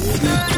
Yeah.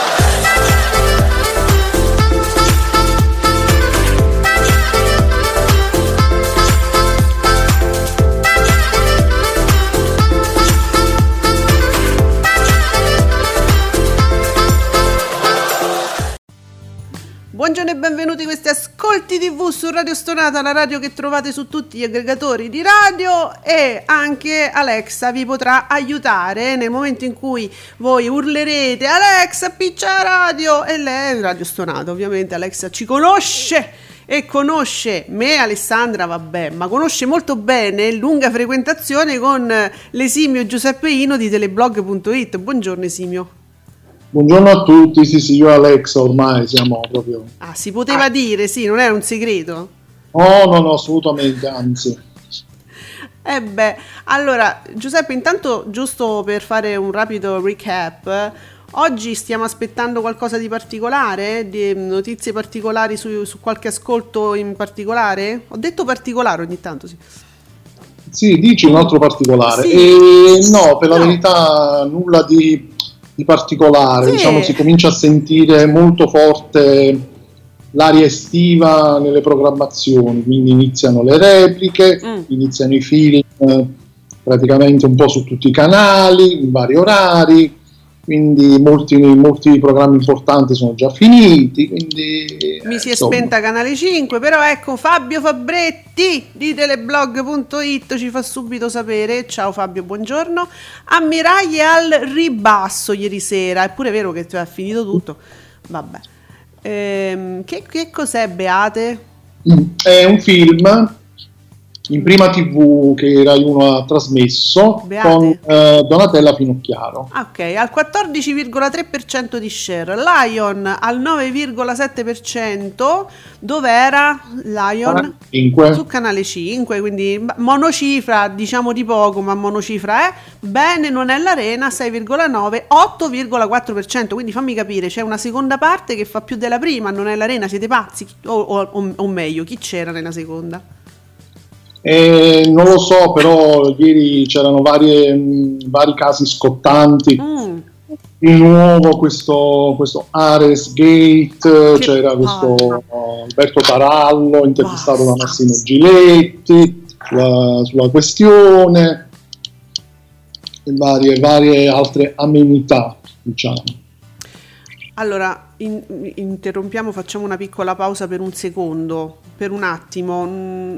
Buongiorno e benvenuti a questi ascolti TV su Radio Stonata, la radio che trovate su tutti gli aggregatori di radio e anche Alexa vi potrà aiutare nel momento in cui voi urlerete Alexa piccia radio e lei Radio Stonata, ovviamente Alexa ci conosce e conosce me, Alessandra, vabbè, ma conosce molto bene lunga frequentazione con l'esimio Giuseppe Ino di teleblog.it. Buongiorno Esimio. Buongiorno a tutti, sì sì, io Alexa ormai siamo proprio... Ah, si poteva ah. dire, sì, non era un segreto? No, no, no, assolutamente, anzi. Eh beh, allora, Giuseppe, intanto giusto per fare un rapido recap, oggi stiamo aspettando qualcosa di particolare, di notizie particolari su, su qualche ascolto in particolare? Ho detto particolare ogni tanto, sì. Sì, dici un altro particolare. Sì. E no, per la no. verità nulla di di particolare, sì. diciamo si comincia a sentire molto forte l'aria estiva nelle programmazioni, quindi iniziano le repliche, mm. iniziano i film praticamente un po' su tutti i canali, in vari orari, quindi molti, molti programmi importanti sono già finiti. Quindi, Mi si è insomma. spenta Canale 5, però ecco Fabio Fabretti di teleblog.it ci fa subito sapere. Ciao Fabio, buongiorno. Ammiraglie al ribasso ieri sera, è pure vero che ha finito tutto. Vabbè. Ehm, che, che cos'è Beate? È un film in prima tv che Rai 1 ha trasmesso Beate. con eh, Donatella Finocchiaro. Ok, al 14,3% di share, Lion al 9,7%, dove era Lion? 5. Su canale 5, quindi monocifra, diciamo di poco, ma monocifra è. Bene, non è l'arena, 6,9, 8,4%, quindi fammi capire, c'è una seconda parte che fa più della prima, non è l'arena, siete pazzi? O, o, o meglio, chi c'era nella seconda? Eh, non lo so, però ieri c'erano varie, mh, vari casi scottanti. Mm. Di nuovo questo, questo Ares Gate, che c'era questo oh. Alberto Tarallo intervistato da Massimo Giletti sulla, sulla questione e varie, varie altre amenità, diciamo. Allora, in, interrompiamo, facciamo una piccola pausa per un secondo, per un attimo, mm,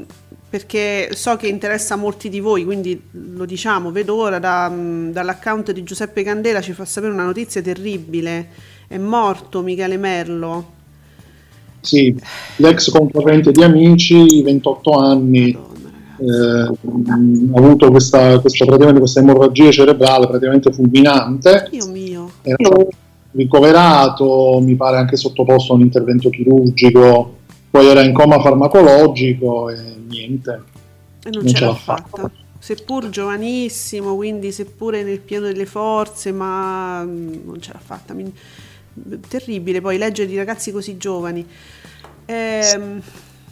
perché so che interessa a molti di voi, quindi lo diciamo, vedo ora da, mm, dall'account di Giuseppe Candela ci fa sapere una notizia terribile, è morto Michele Merlo. Sì, l'ex concorrente di Amici, 28 anni, eh, ha avuto questa, questa, questa emorragia cerebrale praticamente fulminante. Dio mio. Era ricoverato, mi pare anche sottoposto a un intervento chirurgico, poi era in coma farmacologico e niente. E non, non ce, ce l'ha fatta. fatta. Seppur giovanissimo, quindi seppure nel pieno delle forze, ma mm, non ce l'ha fatta. Terribile poi leggere di ragazzi così giovani. Ehm,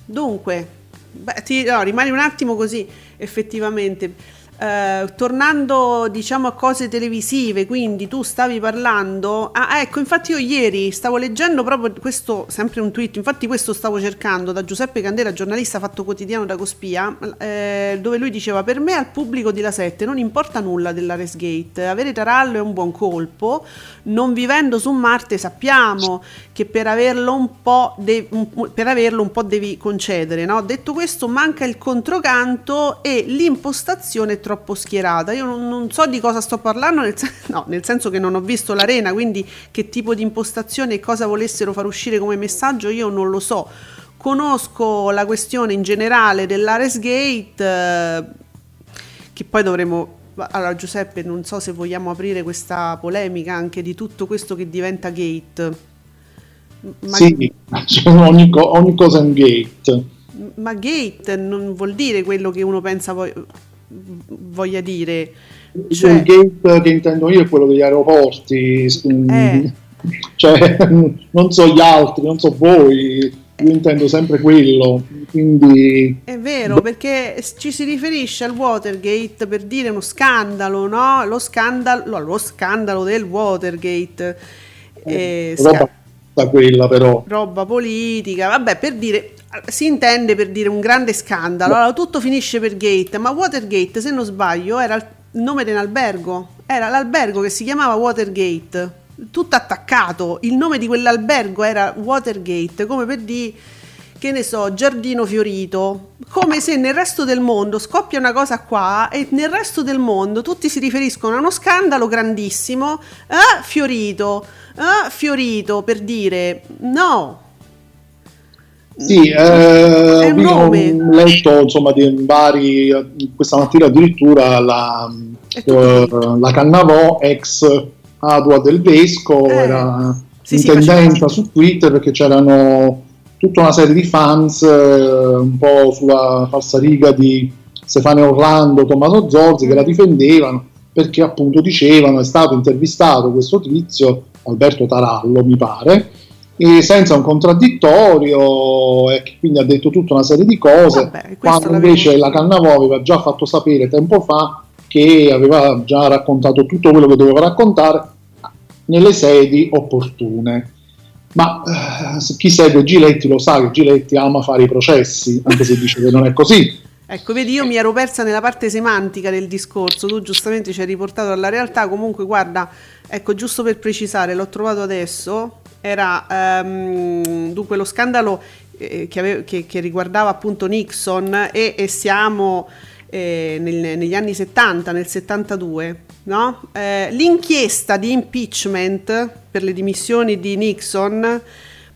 dunque, beh, ti, no, rimani un attimo così, effettivamente. Uh, tornando diciamo a cose televisive, quindi tu stavi parlando. Ah, ecco, infatti io ieri stavo leggendo proprio questo, sempre un tweet, infatti questo stavo cercando da Giuseppe Candela, giornalista fatto quotidiano da Cospia, eh, dove lui diceva: Per me al pubblico di La 7 non importa nulla dell'Ares Gate, avere Tarallo è un buon colpo. Non vivendo su Marte sappiamo che per averlo un po', de- un, per averlo un po' devi concedere. No? Detto questo, manca il controcanto e l'impostazione troppo troppo schierata. Io non, non so di cosa sto parlando, nel, sen- no, nel senso che non ho visto l'arena, quindi che tipo di impostazione e cosa volessero far uscire come messaggio io non lo so. Conosco la questione in generale dell'Ares Gate, eh, che poi dovremo allora Giuseppe, non so se vogliamo aprire questa polemica anche di tutto questo che diventa gate. Ma sì, ogni, co- ogni, cosa è un gate. Ma gate non vuol dire quello che uno pensa poi voglia dire. Cioè... Il gate che intendo io è quello degli aeroporti, eh. cioè, non so gli altri, non so voi, io intendo sempre quello. Quindi... È vero, perché ci si riferisce al Watergate per dire uno scandalo, no? Lo scandalo, lo scandalo del Watergate. Eh, roba sca- quella però. Roba politica, vabbè, per dire si intende per dire un grande scandalo. Allora, tutto finisce per Gate, ma Watergate, se non sbaglio, era il nome dell'albergo. Era l'albergo che si chiamava Watergate. Tutto attaccato. Il nome di quell'albergo era Watergate, come per dire che ne so, giardino fiorito, come se nel resto del mondo scoppia una cosa qua e nel resto del mondo tutti si riferiscono a uno scandalo grandissimo, eh, fiorito, eh, fiorito per dire no, sì, eh, ho letto insomma di vari, questa mattina addirittura la, eh, la Cannavò ex Adua del Vesco eh, era sì, in sì, tendenza su Twitter perché c'erano tutta una serie di fans eh, un po' sulla falsariga di Stefano Orlando, Tommaso Zorzi che la difendevano perché appunto dicevano è stato intervistato questo tizio Alberto Tarallo mi pare senza un contraddittorio e quindi ha detto tutta una serie di cose Vabbè, quando invece la Cannavò aveva già fatto sapere tempo fa che aveva già raccontato tutto quello che doveva raccontare nelle sedi opportune. Ma eh, chi segue Giletti lo sa che Giletti ama fare i processi anche se dice che non è così. Ecco, vedi, io mi ero persa nella parte semantica del discorso, tu giustamente ci hai riportato alla realtà, comunque guarda, ecco, giusto per precisare, l'ho trovato adesso, era um, dunque lo scandalo eh, che, ave- che, che, riguardava appunto Nixon e, e siamo eh, nel, negli anni 70, nel 72, no? eh, l'inchiesta di impeachment per le dimissioni di Nixon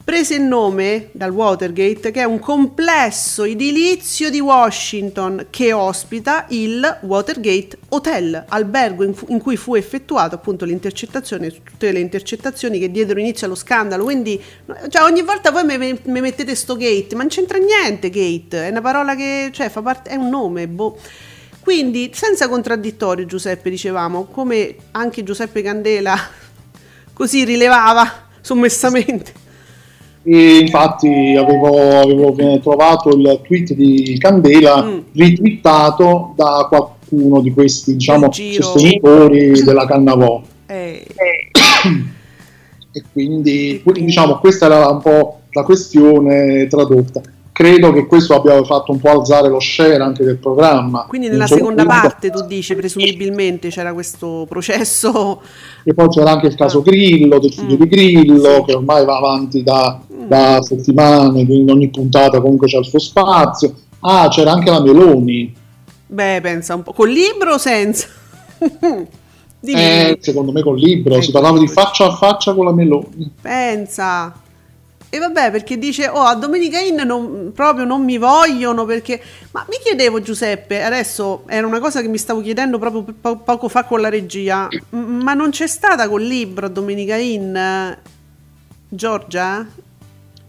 prese il nome dal Watergate, che è un complesso edilizio di Washington che ospita il Watergate Hotel, albergo in, fu- in cui fu effettuato appunto l'intercettazione, tutte le intercettazioni che diedero inizio allo scandalo. Quindi, cioè, ogni volta voi mi, mi mettete sto gate, ma non c'entra niente gate, è una parola che cioè, fa parte, è un nome, boh. Quindi, senza contraddittorio, Giuseppe, dicevamo, come anche Giuseppe Candela così rilevava sommessamente e infatti avevo, avevo, trovato il tweet di Candela mm. ritwittato da qualcuno di questi diciamo sostenitori della Cannavò eh. e quindi diciamo questa era un po' la questione tradotta credo che questo abbia fatto un po' alzare lo share anche del programma. Quindi nella seconda punto. parte tu dici presumibilmente c'era questo processo. E poi c'era anche il caso. Grillo, del figlio mm. di Grillo, sì. che ormai va avanti da, mm. da, settimane, quindi ogni puntata comunque c'è il suo spazio. Ah, c'era anche la Meloni. Beh, pensa un po', col libro o senza? eh, secondo me col libro, ecco. si parlava di faccia a faccia con la Meloni. Pensa. E vabbè, perché dice, oh, a Domenica Inn non, proprio non mi vogliono perché... Ma mi chiedevo Giuseppe, adesso era una cosa che mi stavo chiedendo proprio po- poco fa con la regia, ma non c'è stata col libro a Domenica Inn? Giorgia?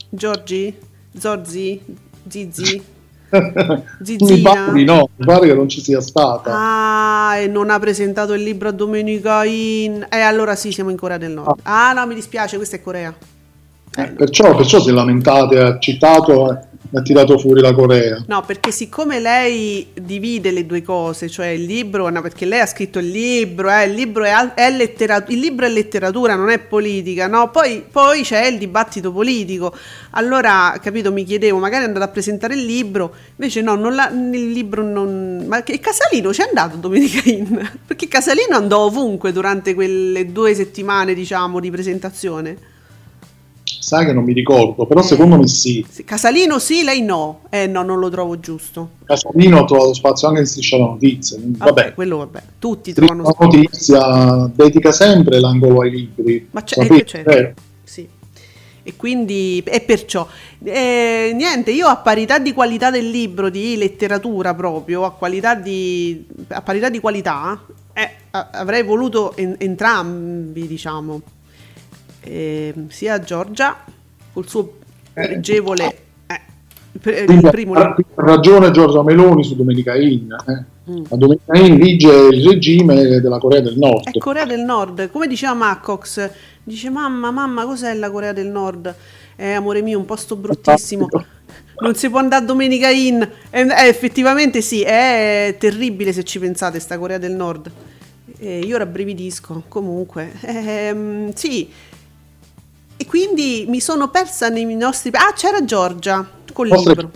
Giorgi? Zorzi? Zizi? mi pare di no, mi pare che non ci sia stata. Ah, e non ha presentato il libro a Domenica Inn. E eh, allora sì, siamo in Corea del Nord. Ah, ah no, mi dispiace, questa è Corea. Eh, perciò, perciò si è lamentato, ha citato ha tirato fuori la Corea. No, perché siccome lei divide le due cose, cioè il libro, no, perché lei ha scritto il libro, eh, il, libro è, è letteratura, il libro è letteratura, non è politica, no? Poi, poi c'è il dibattito politico. Allora, capito, mi chiedevo, magari è andato a presentare il libro, invece no, non la, il libro non... Ma che Casalino c'è andato Domenica In? Perché Casalino andò ovunque durante quelle due settimane, diciamo, di presentazione. Sai che non mi ricordo, però eh, secondo me sì. Casalino sì, lei no. Eh no, non lo trovo giusto. Casalino ha trovato spazio anche in striscia la notizia. Vabbè, vabbè, quello vabbè. Tutti trovano spazio. La notizia dedica sempre l'angolo ai libri. Ma c'è, eh, certo. Eh. Sì. E quindi, e perciò, eh, niente, io a parità di qualità del libro, di letteratura proprio, a, qualità di, a parità di qualità, eh, avrei voluto en- entrambi, diciamo, eh, sia Giorgia col suo pregevole eh, il primo ha ragione Giorgia Meloni su Domenica In eh. mm. a Domenica In vige il regime della Corea del Nord. È Corea del Nord come diceva Macox dice mamma mamma cos'è la Corea del Nord? Eh, amore mio un posto bruttissimo. Non si può andare Domenica In eh, eh, effettivamente sì è terribile se ci pensate sta Corea del Nord. Eh, io rabbrividisco comunque. Ehm, sì e quindi mi sono persa nei nostri... Ah, c'era Giorgia col Vostre libro.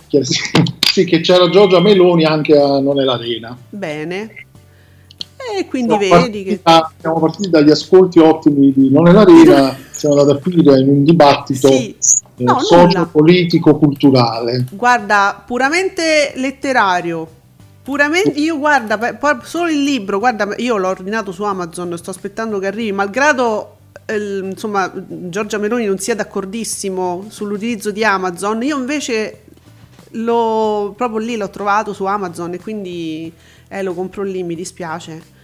Sì, che c'era Giorgia Meloni anche a Non è l'Arena. Bene. E quindi siamo vedi che... Da, siamo partiti dagli ascolti ottimi di Non è l'Arena, siamo andati a finire in un dibattito sì. eh, no, socio-politico-culturale. Guarda, puramente letterario. Puramente, io guarda, solo il libro, guarda, io l'ho ordinato su Amazon, sto aspettando che arrivi, malgrado insomma, Giorgia Meloni non sia d'accordissimo sull'utilizzo di Amazon, io invece lo, proprio lì l'ho trovato su Amazon e quindi eh, lo compro lì, mi dispiace.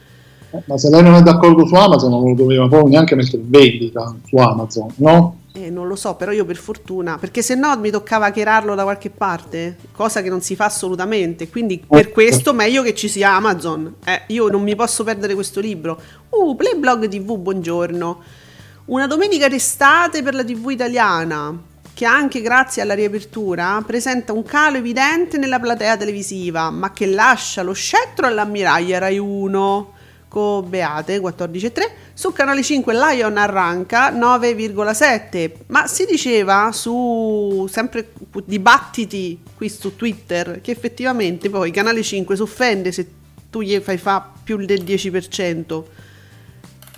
Ma se lei non è d'accordo su Amazon non lo doveva poi neanche mettere in vendita su Amazon, no? Eh, non lo so, però io per fortuna, perché se no mi toccava chierarlo da qualche parte, cosa che non si fa assolutamente, quindi per questo meglio che ci sia Amazon. Eh, io non mi posso perdere questo libro. Uh, Playblog TV, buongiorno. Una domenica d'estate per la TV italiana, che anche grazie alla riapertura presenta un calo evidente nella platea televisiva, ma che lascia lo scettro all'ammiraglia Rai 1 con Beate 14,3 su canale 5 Lion arranca 9,7 ma si diceva su sempre dibattiti qui su Twitter che effettivamente poi canale 5 si offende se tu gli fai fa più del 10%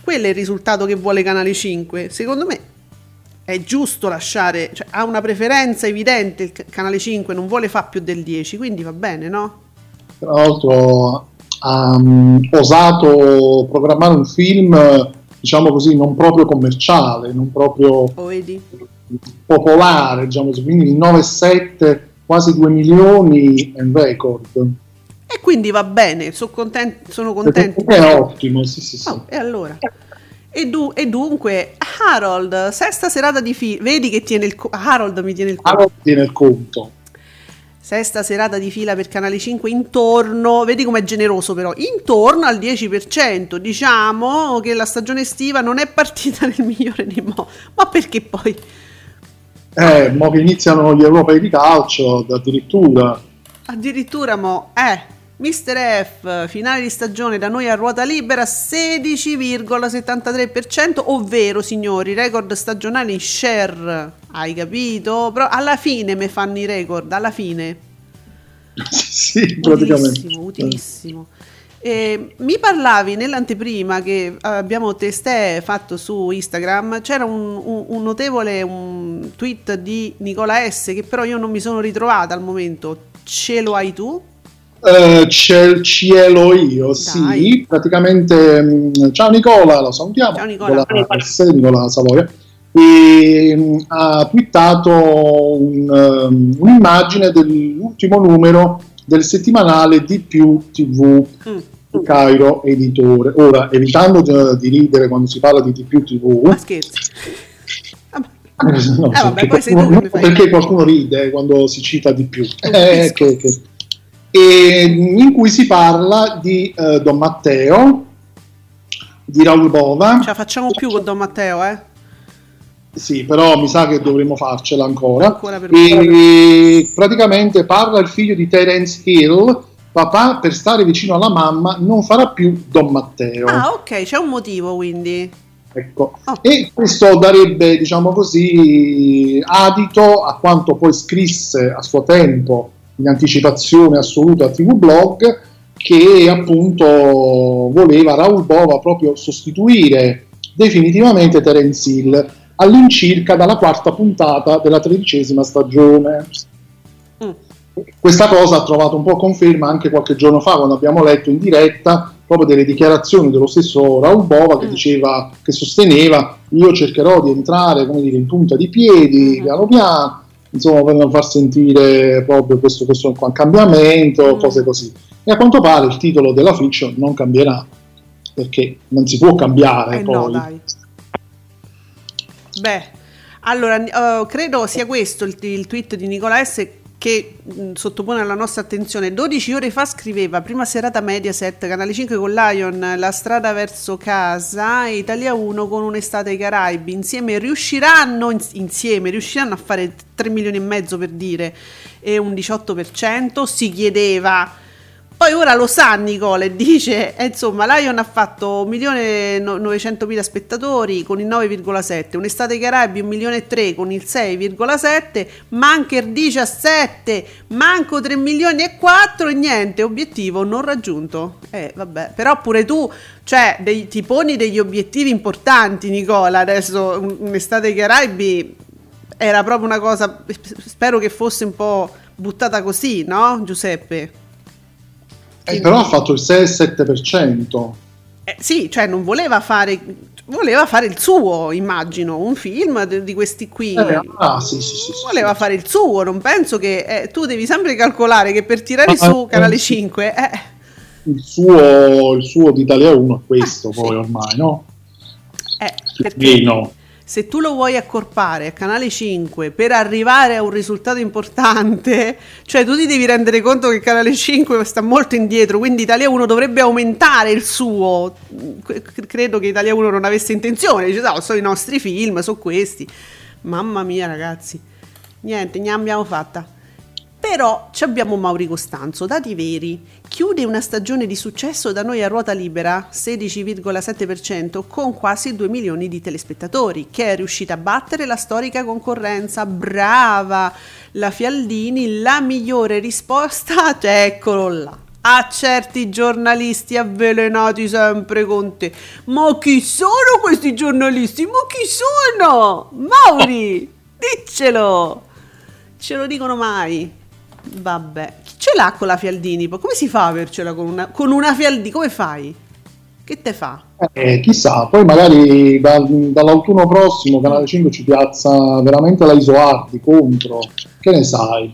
quello è il risultato che vuole Canale 5. Secondo me è giusto lasciare, cioè, ha una preferenza evidente il Canale 5, non vuole fare più del 10, quindi va bene, no? Tra l'altro ha um, osato programmare un film, diciamo così, non proprio commerciale, non proprio oh, popolare, diciamo così, quindi il 9,7, quasi 2 milioni è un record. E quindi va bene, sono contento. Sono contento. È ottimo, sì, sì, sì. Oh, e allora? E, du- e, dunque, Harold, sesta serata di fila. Vedi che tiene il conto. Harold mi tiene il conto. Harold tiene il conto. Sesta serata di fila per Canale 5 intorno, vedi com'è generoso però, intorno al 10%. Diciamo che la stagione estiva non è partita nel migliore di mo. Ma perché poi? Eh, mo che iniziano gli europei di calcio, addirittura. Addirittura mo, eh, Mister F, finale di stagione da noi a ruota libera 16,73%, ovvero signori, record stagionale in share, hai capito? Però alla fine mi fanno i record, alla fine. sì, praticamente. Utilissimo, utilissimo. E mi parlavi nell'anteprima che abbiamo testé fatto su Instagram, c'era un, un, un, notevole un tweet di Nicola S che però io non mi sono ritrovata al momento. Ce lo hai tu? Uh, c'è cielo io, Dai. sì, praticamente mm, ciao Nicola, lo salutiamo, ciao Nicola, Nicola, Nicola. Savoia, e um, ha twittato un, um, un'immagine dell'ultimo numero del settimanale di più TV mm. Cairo Editore. Ora, evitando di, ridere quando si parla di di più TV, ma scherzi. No, eh, vabbè, qualcuno, perché qualcuno ride quando si cita di più. Eh, che, che, e in cui si parla di uh, Don Matteo, di Raul Bova. Ce la facciamo più con Don Matteo, eh? Sì, però mi sa che dovremmo farcela ancora. ancora per e praticamente parla il figlio di Terence Hill. Papà, per stare vicino alla mamma, non farà più Don Matteo. Ah, ok, c'è un motivo quindi. Ecco. Oh. E questo darebbe, diciamo così, adito a quanto poi scrisse a suo tempo in anticipazione assoluta a TV Blog che appunto voleva Raul Bova proprio sostituire definitivamente Terence Hill all'incirca dalla quarta puntata della tredicesima stagione. Mm. Questa cosa ha trovato un po' conferma anche qualche giorno fa quando abbiamo letto in diretta proprio delle dichiarazioni dello stesso Raul Bova che mm. diceva, che sosteneva io cercherò di entrare come dire, in punta di piedi mm. piano piano insomma per far sentire proprio questo, questo cambiamento, mm. cose così. E a quanto pare il titolo della fiction non cambierà, perché non si può cambiare eh poi. No, dai. Beh, allora uh, credo sia questo il, il tweet di Nicola S che mh, sottopone alla nostra attenzione 12 ore fa scriveva prima serata Mediaset canale 5 con Lion La strada verso casa Italia 1 con un'estate ai Caraibi. Insieme riusciranno insieme riusciranno a fare 3 milioni e mezzo per dire e un 18% si chiedeva poi ora lo sa Nicole, dice, eh, insomma, Lion ha fatto 1.900.000 spettatori con il 9,7, un'estate ai Caraibi 1.300.000 con il 6,7, Manker 17, manco 3 milioni e 4 e niente, obiettivo non raggiunto. Eh, vabbè, però pure tu, cioè, dei, ti poni degli obiettivi importanti Nicola, adesso un'estate ai Caraibi era proprio una cosa, spero che fosse un po' buttata così, no Giuseppe? Eh, però ha fatto il 6-7%. Eh, sì, cioè non voleva fare, voleva fare il suo, immagino, un film di, di questi qui. Eh, ah, sì, sì, sì, voleva fare il suo, non penso che eh, tu devi sempre calcolare che per tirare ah, su eh, Canale 5... Eh. Il suo, il suo di Italia 1 è questo poi ormai, no? Eh, perché... no se tu lo vuoi accorpare a Canale 5 per arrivare a un risultato importante, cioè tu ti devi rendere conto che Canale 5 sta molto indietro, quindi Italia 1 dovrebbe aumentare il suo. Credo che Italia 1 non avesse intenzione, dice no, sono i nostri film, sono questi. Mamma mia ragazzi, niente, ne abbiamo fatta. Però abbiamo Mauri Costanzo, dati veri, chiude una stagione di successo da noi a ruota libera, 16,7%, con quasi 2 milioni di telespettatori, che è riuscita a battere la storica concorrenza. Brava! La Fialdini, la migliore risposta, cioè, eccolo là. A certi giornalisti avvelenati sempre con te. Ma chi sono questi giornalisti? Ma chi sono? Mauri, diccelo! Ce lo dicono mai. Vabbè, chi ce l'ha con la Fialdini? Come si fa a avercela con una, con una Fialdini? Come fai? Che te fa? Eh, chissà, poi magari da, dall'autunno prossimo Canale 5 ci piazza veramente la Isoardi contro, che ne sai?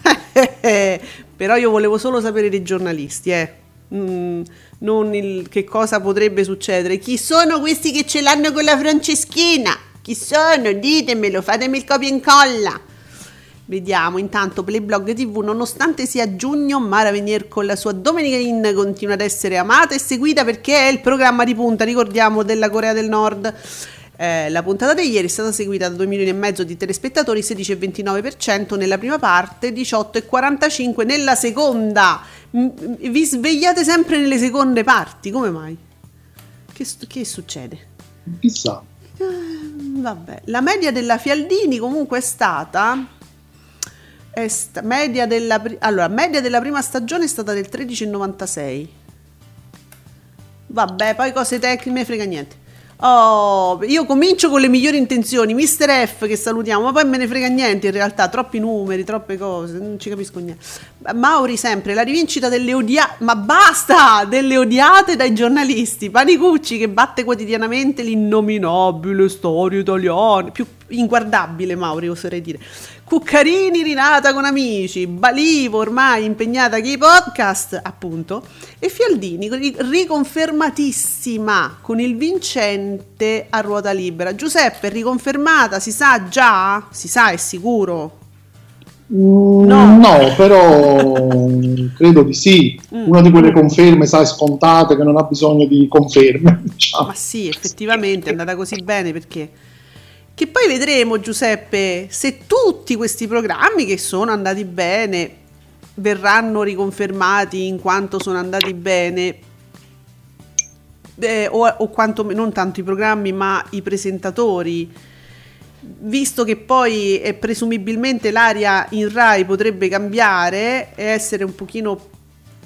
Però io volevo solo sapere dei giornalisti, eh. Mm, non il, che cosa potrebbe succedere. Chi sono questi che ce l'hanno con la Franceschina? Chi sono? Ditemelo, fatemi il copia e incolla. Vediamo, intanto Playblog TV, nonostante sia giugno, Mara Venier con la sua Domenica In continua ad essere amata e seguita perché è il programma di punta, ricordiamo, della Corea del Nord. Eh, la puntata di ieri è stata seguita da 2 milioni e mezzo di telespettatori, 16,29% nella prima parte, 18,45% nella seconda. Vi svegliate sempre nelle seconde parti, come mai? Che, che succede? Chissà. Eh, vabbè, la media della Fialdini comunque è stata sta- media, della, allora, media della prima stagione è stata del 13,96. Vabbè, poi cose tecniche, frega niente. Oh, io comincio con le migliori intenzioni, Mr. F che salutiamo, ma poi me ne frega niente in realtà, troppi numeri, troppe cose, non ci capisco niente. Mauri sempre, la rivincita delle odiate, ma basta, delle odiate dai giornalisti, Panicucci che batte quotidianamente l'innominabile storia italiana, più inguardabile Mauri oserei dire. Cuccarini rinata con amici, Balivo ormai impegnata con i podcast, appunto, e Fialdini riconfermatissima con il vincente a ruota libera. Giuseppe, riconfermata, si sa già? Si sa, è sicuro? Mm, no. no. però credo di sì. Mm. Una di quelle conferme, sai, scontate che non ha bisogno di conferme. Diciamo. Ma sì, effettivamente è andata così bene perché Che poi vedremo, Giuseppe, se tutti questi programmi che sono andati bene verranno riconfermati in quanto sono andati bene. Eh, o, o quanto non tanto i programmi, ma i presentatori visto che poi eh, presumibilmente l'aria in Rai potrebbe cambiare e essere un pochino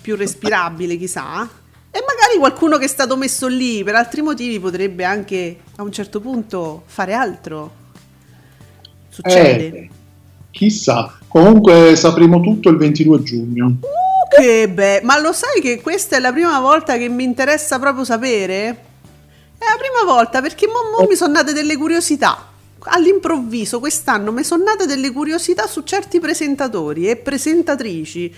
più respirabile, chissà, e magari qualcuno che è stato messo lì per altri motivi potrebbe anche a un certo punto fare altro. Succede. Eh, chissà, comunque sapremo tutto il 22 giugno. Uh, che bello, ma lo sai che questa è la prima volta che mi interessa proprio sapere? È la prima volta perché mo, mo mi sono nate delle curiosità all'improvviso quest'anno mi sono nate delle curiosità su certi presentatori e presentatrici.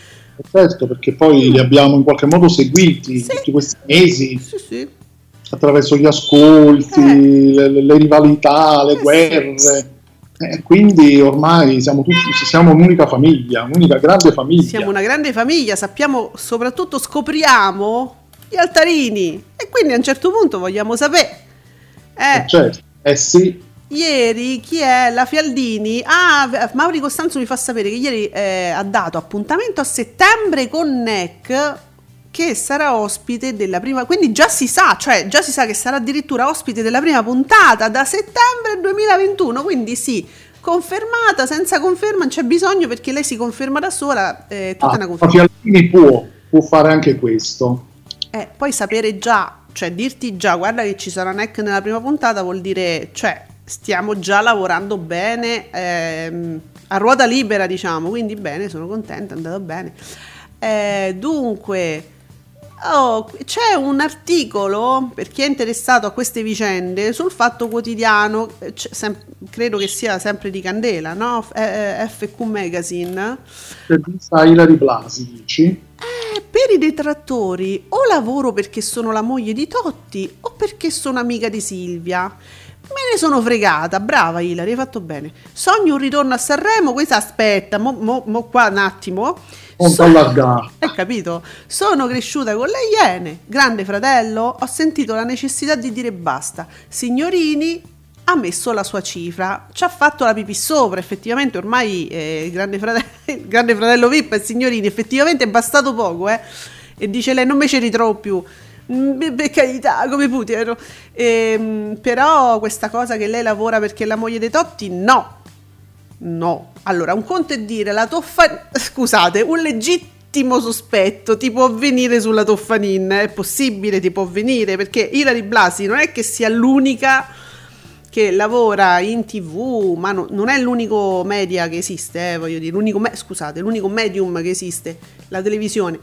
Certo, perché poi li abbiamo in qualche modo seguiti sì. tutti questi mesi. Sì, sì. Attraverso gli ascolti, eh. le, le, rivalità, le eh, guerre. Eh, quindi ormai siamo tutti, siamo un'unica famiglia, un'unica grande famiglia. Siamo una grande famiglia, sappiamo, soprattutto scopriamo gli altarini e quindi a un certo punto vogliamo sapere. Eh, eh certo, eh sì, Ieri chi è? La Fialdini. Ah, Mauri Costanzo mi fa sapere che ieri eh, ha dato appuntamento a settembre con NEC che sarà ospite della prima, quindi già si sa, cioè già si sa che sarà addirittura ospite della prima puntata da settembre 2021, quindi sì, confermata, senza conferma non c'è bisogno perché lei si conferma da sola, eh, tutta ah, una conferma. Fialdini può, può fare anche questo. Eh, poi sapere già, cioè dirti già, guarda che ci sarà NEC nella prima puntata vuol dire, cioè stiamo già lavorando bene ehm, a ruota libera, diciamo, quindi bene, sono contenta, è andato bene. Eh, dunque, oh, c'è un articolo per chi è interessato a queste vicende sul Fatto Quotidiano, sem- credo che sia sempre di Candela, no? F- eh, FQ Magazine. Intervista Ilari Blasi, dici? Eh, per i detrattori o lavoro perché sono la moglie di Totti o perché sono amica di Silvia. Me ne sono fregata, brava Ilari, hai fatto bene. Sogno un ritorno a Sanremo, questa aspetta, mo, mo, mo qua un attimo. So- Hai capito? Sono cresciuta con le Iene, grande fratello, ho sentito la necessità di dire basta. Signorini ha messo la sua cifra, ci ha fatto la pipì sopra, effettivamente ormai eh, il, grande fratello, il grande fratello Vippa e Signorini, effettivamente è bastato poco, eh. E dice lei non me ci ritrovo più per carità, come Putin. Ehm, però questa cosa che lei lavora perché è la moglie dei Totti, no. No. Allora, un conto è dire la toffa... Scusate, un legittimo sospetto ti può avvenire sulla Toffanin, è possibile, ti può avvenire, perché Ilari Blasi non è che sia l'unica che lavora in tv, ma no, non è l'unico media che esiste, eh, voglio dire, l'unico me- scusate, l'unico medium che esiste, la televisione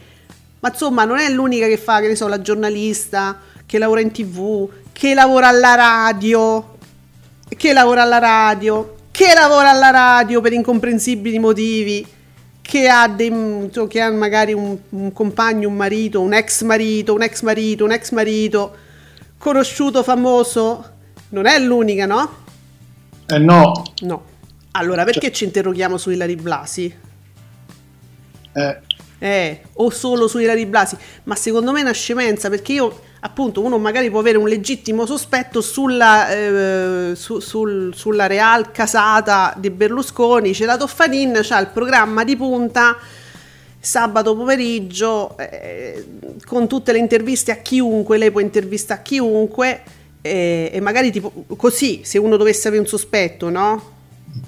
ma insomma non è l'unica che fa, che ne so, la giornalista, che lavora in tv, che lavora alla radio, che lavora alla radio, che lavora alla radio per incomprensibili motivi, che ha, dei, che ha magari un, un compagno, un marito, un ex marito, un ex marito, un ex marito, conosciuto, famoso. Non è l'unica, no? Eh no. No. Allora, perché cioè. ci interroghiamo su Ilari Blasi? Eh, eh, o solo su Ilari Blasi, ma secondo me è una scemenza perché io, appunto, uno magari può avere un legittimo sospetto sulla, eh, su, sul, sulla real casata di Berlusconi, c'è la Toffanin, c'ha il programma di punta sabato pomeriggio eh, con tutte le interviste a chiunque, lei può intervistare a chiunque eh, e magari tipo così, se uno dovesse avere un sospetto, no?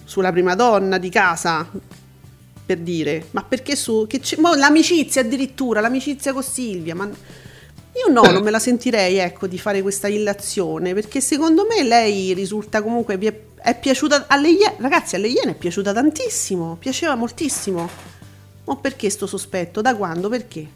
Sulla prima donna di casa, per dire, ma perché su... Che mo, l'amicizia addirittura, l'amicizia con Silvia, ma io no, non me la sentirei, ecco, di fare questa illazione, perché secondo me lei risulta comunque... È, è piaciuta alle Iene, ragazzi, alle Iene è piaciuta tantissimo, piaceva moltissimo. Ma perché sto sospetto? Da quando? Perché?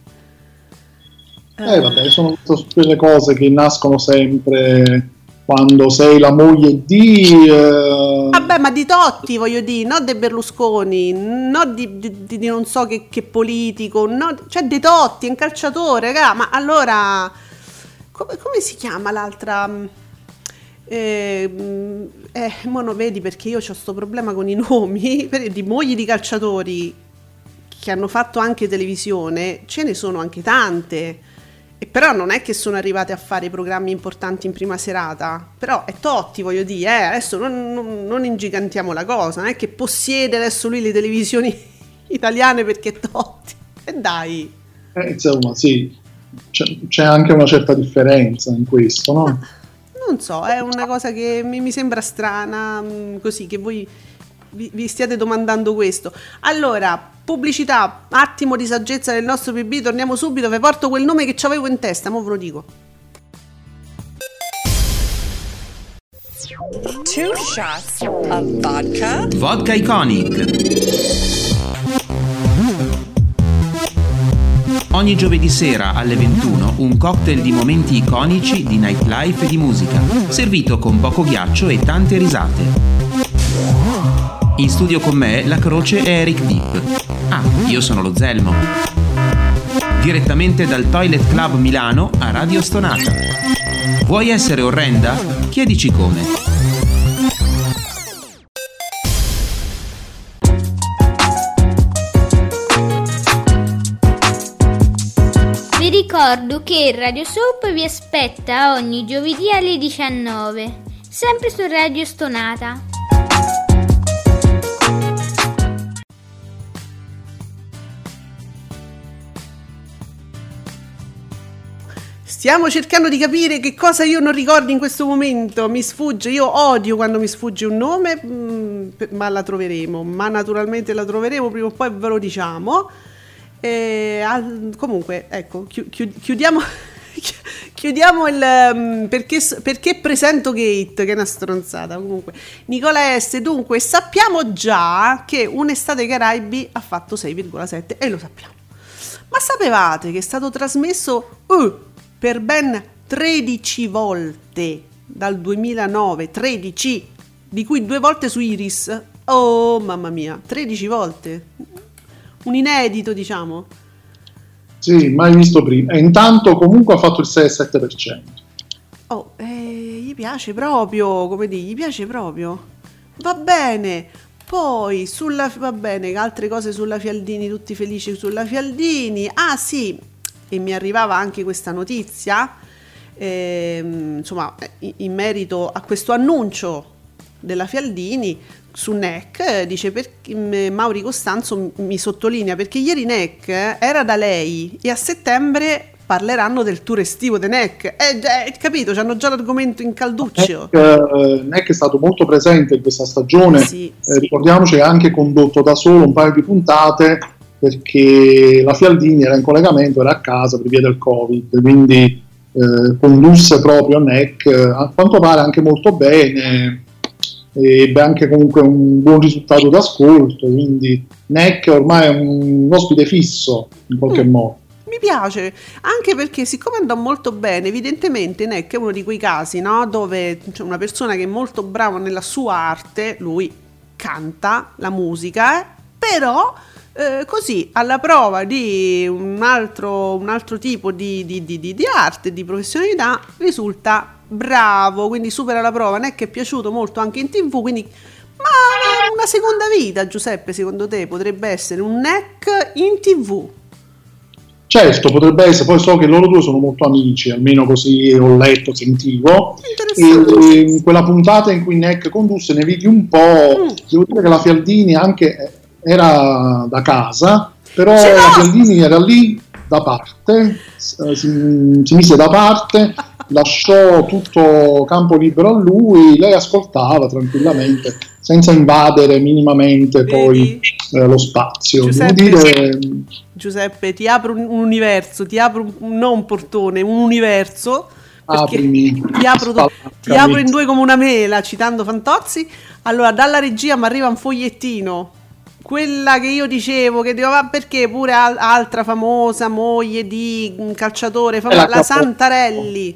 Eh, vabbè, sono quelle cose che nascono sempre quando sei la moglie di... Eh... Vabbè, ma di Totti voglio dire, non di Berlusconi, non di, di, di, non so che, che politico, no, cioè di Totti, è un calciatore, raga, ma allora... Come, come si chiama l'altra... Eh, eh, mo non vedi perché io ho questo problema con i nomi di mogli di calciatori che hanno fatto anche televisione, ce ne sono anche tante. E però non è che sono arrivate a fare programmi importanti in prima serata, però è Totti, voglio dire, eh, adesso non, non, non, ingigantiamo la cosa, non è che possiede adesso lui le televisioni italiane perché è Totti, e dai. Eh, insomma, sì, c'è, c'è, anche una certa differenza in questo, no? Non so, è una cosa che mi, mi sembra strana, mm, così, che voi vi, vi stiate domandando questo. Allora, pubblicità, attimo di saggezza del nostro PB, torniamo subito, vi porto quel nome che avevo in testa, mo ve lo dico. Two shots of vodka. Vodka Iconic. Ogni giovedì sera alle 21 un cocktail di momenti iconici di nightlife e di musica, servito con poco ghiaccio e tante risate. In studio con me la croce è Eric Deep. Ah, io sono lo Zelmo. Direttamente dal Toilet Club Milano a Radio Stonata. Vuoi essere orrenda? Chiedici come. Vi ricordo che Radio Soap vi aspetta ogni giovedì alle 19, sempre su Radio Stonata. Stiamo cercando di capire che cosa io non ricordo in questo momento. Mi sfugge, io odio quando mi sfugge un nome, mm, ma la troveremo. Ma naturalmente la troveremo, prima o poi ve lo diciamo. E, comunque, ecco, chiudiamo. Chiudiamo il um, perché, perché, presento Gate, che è una stronzata. Comunque, Nicola S. Dunque, sappiamo già che Un'estate Caraibi ha fatto 6,7 e lo sappiamo. Ma sapevate che è stato trasmesso uh, per ben 13 volte dal 2009, 13, di cui due volte su Iris. Oh mamma mia, 13 volte. Un inedito, diciamo. Sì, mai visto prima. E intanto comunque ha fatto il 6,7%. Oh, eh, gli piace proprio, come dire, gli piace proprio. Va bene. Poi sulla va bene, altre cose sulla Fialdini, tutti felici sulla Fialdini. Ah, sì, e mi arrivava anche questa notizia, ehm, insomma, in merito a questo annuncio della Fialdini su NEC, dice per, Mauri Costanzo mi sottolinea perché ieri NEC era da lei e a settembre parleranno del tour estivo di NEC. Eh, eh, capito, hanno già l'argomento in calduccio. NEC, eh, NEC, è stato molto presente in questa stagione, sì, eh, sì. ricordiamoci che ha anche condotto da solo un paio di puntate perché la Fialdini era in collegamento, era a casa per via del Covid, quindi eh, condusse proprio NEC, a quanto pare anche molto bene, ebbe anche comunque un buon risultato d'ascolto, quindi NEC ormai è un ospite fisso in qualche mm. modo. Mi piace, anche perché siccome andò molto bene, evidentemente NEC è uno di quei casi no? dove c'è una persona che è molto brava nella sua arte, lui canta la musica, eh? però eh, così alla prova di un altro, un altro tipo di, di, di, di, arte, di professionalità, risulta bravo, quindi supera la prova. Non è che è piaciuto molto anche in tv, quindi ma una seconda vita, Giuseppe, secondo te potrebbe essere un NEC in tv? Certo, potrebbe essere, poi so che loro due sono molto amici, almeno così ho letto, sentivo. E in quella puntata in cui NEC condusse ne vidi un po', mm. devo dire che la Fialdini anche era da casa, però la Fialdini era lì da parte, eh, si, si mise da parte, lasciò tutto campo libero a lui, lei ascoltava tranquillamente, senza invadere minimamente Vedi? poi eh, lo spazio. Giuseppe, dire... Giuseppe, ti apro un universo, ti apro un, non un portone, un universo. Aprimi. Ti apro, ti apro in due come una mela, citando Fantozzi. Allora, dalla regia mi arriva un fogliettino quella che io dicevo, che dico, ma perché pure al- altra famosa moglie di un calciatore famoso, la, Santarelli,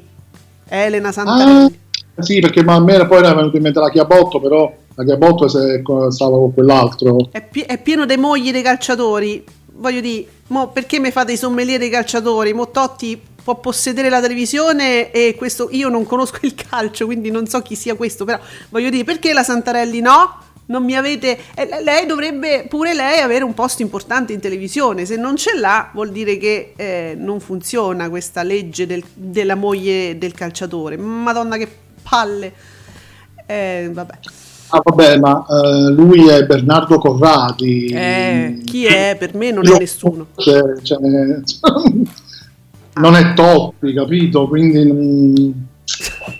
Elena Santarelli. Ah, sì, perché a me poi era venuto in mente la Chiabotto, però la Chiabotto stava con quell'altro. È, pi- è pieno di mogli dei calciatori. Voglio dire, mo perché mi fate i sommelier dei calciatori? Mo Totti può possedere la televisione e questo io non conosco il calcio, quindi non so chi sia questo, però voglio dire, perché la Santarelli no? Non mi avete... eh, lei dovrebbe pure lei avere un posto importante in televisione, se non ce l'ha vuol dire che eh, non funziona questa legge del- della moglie del calciatore. Madonna che palle. Eh, vabbè. Ah, vabbè, ma eh, lui è Bernardo Corradi. Eh, chi è? Per me non Io- è nessuno. cioè, cioè, non è Totti, capito? Quindi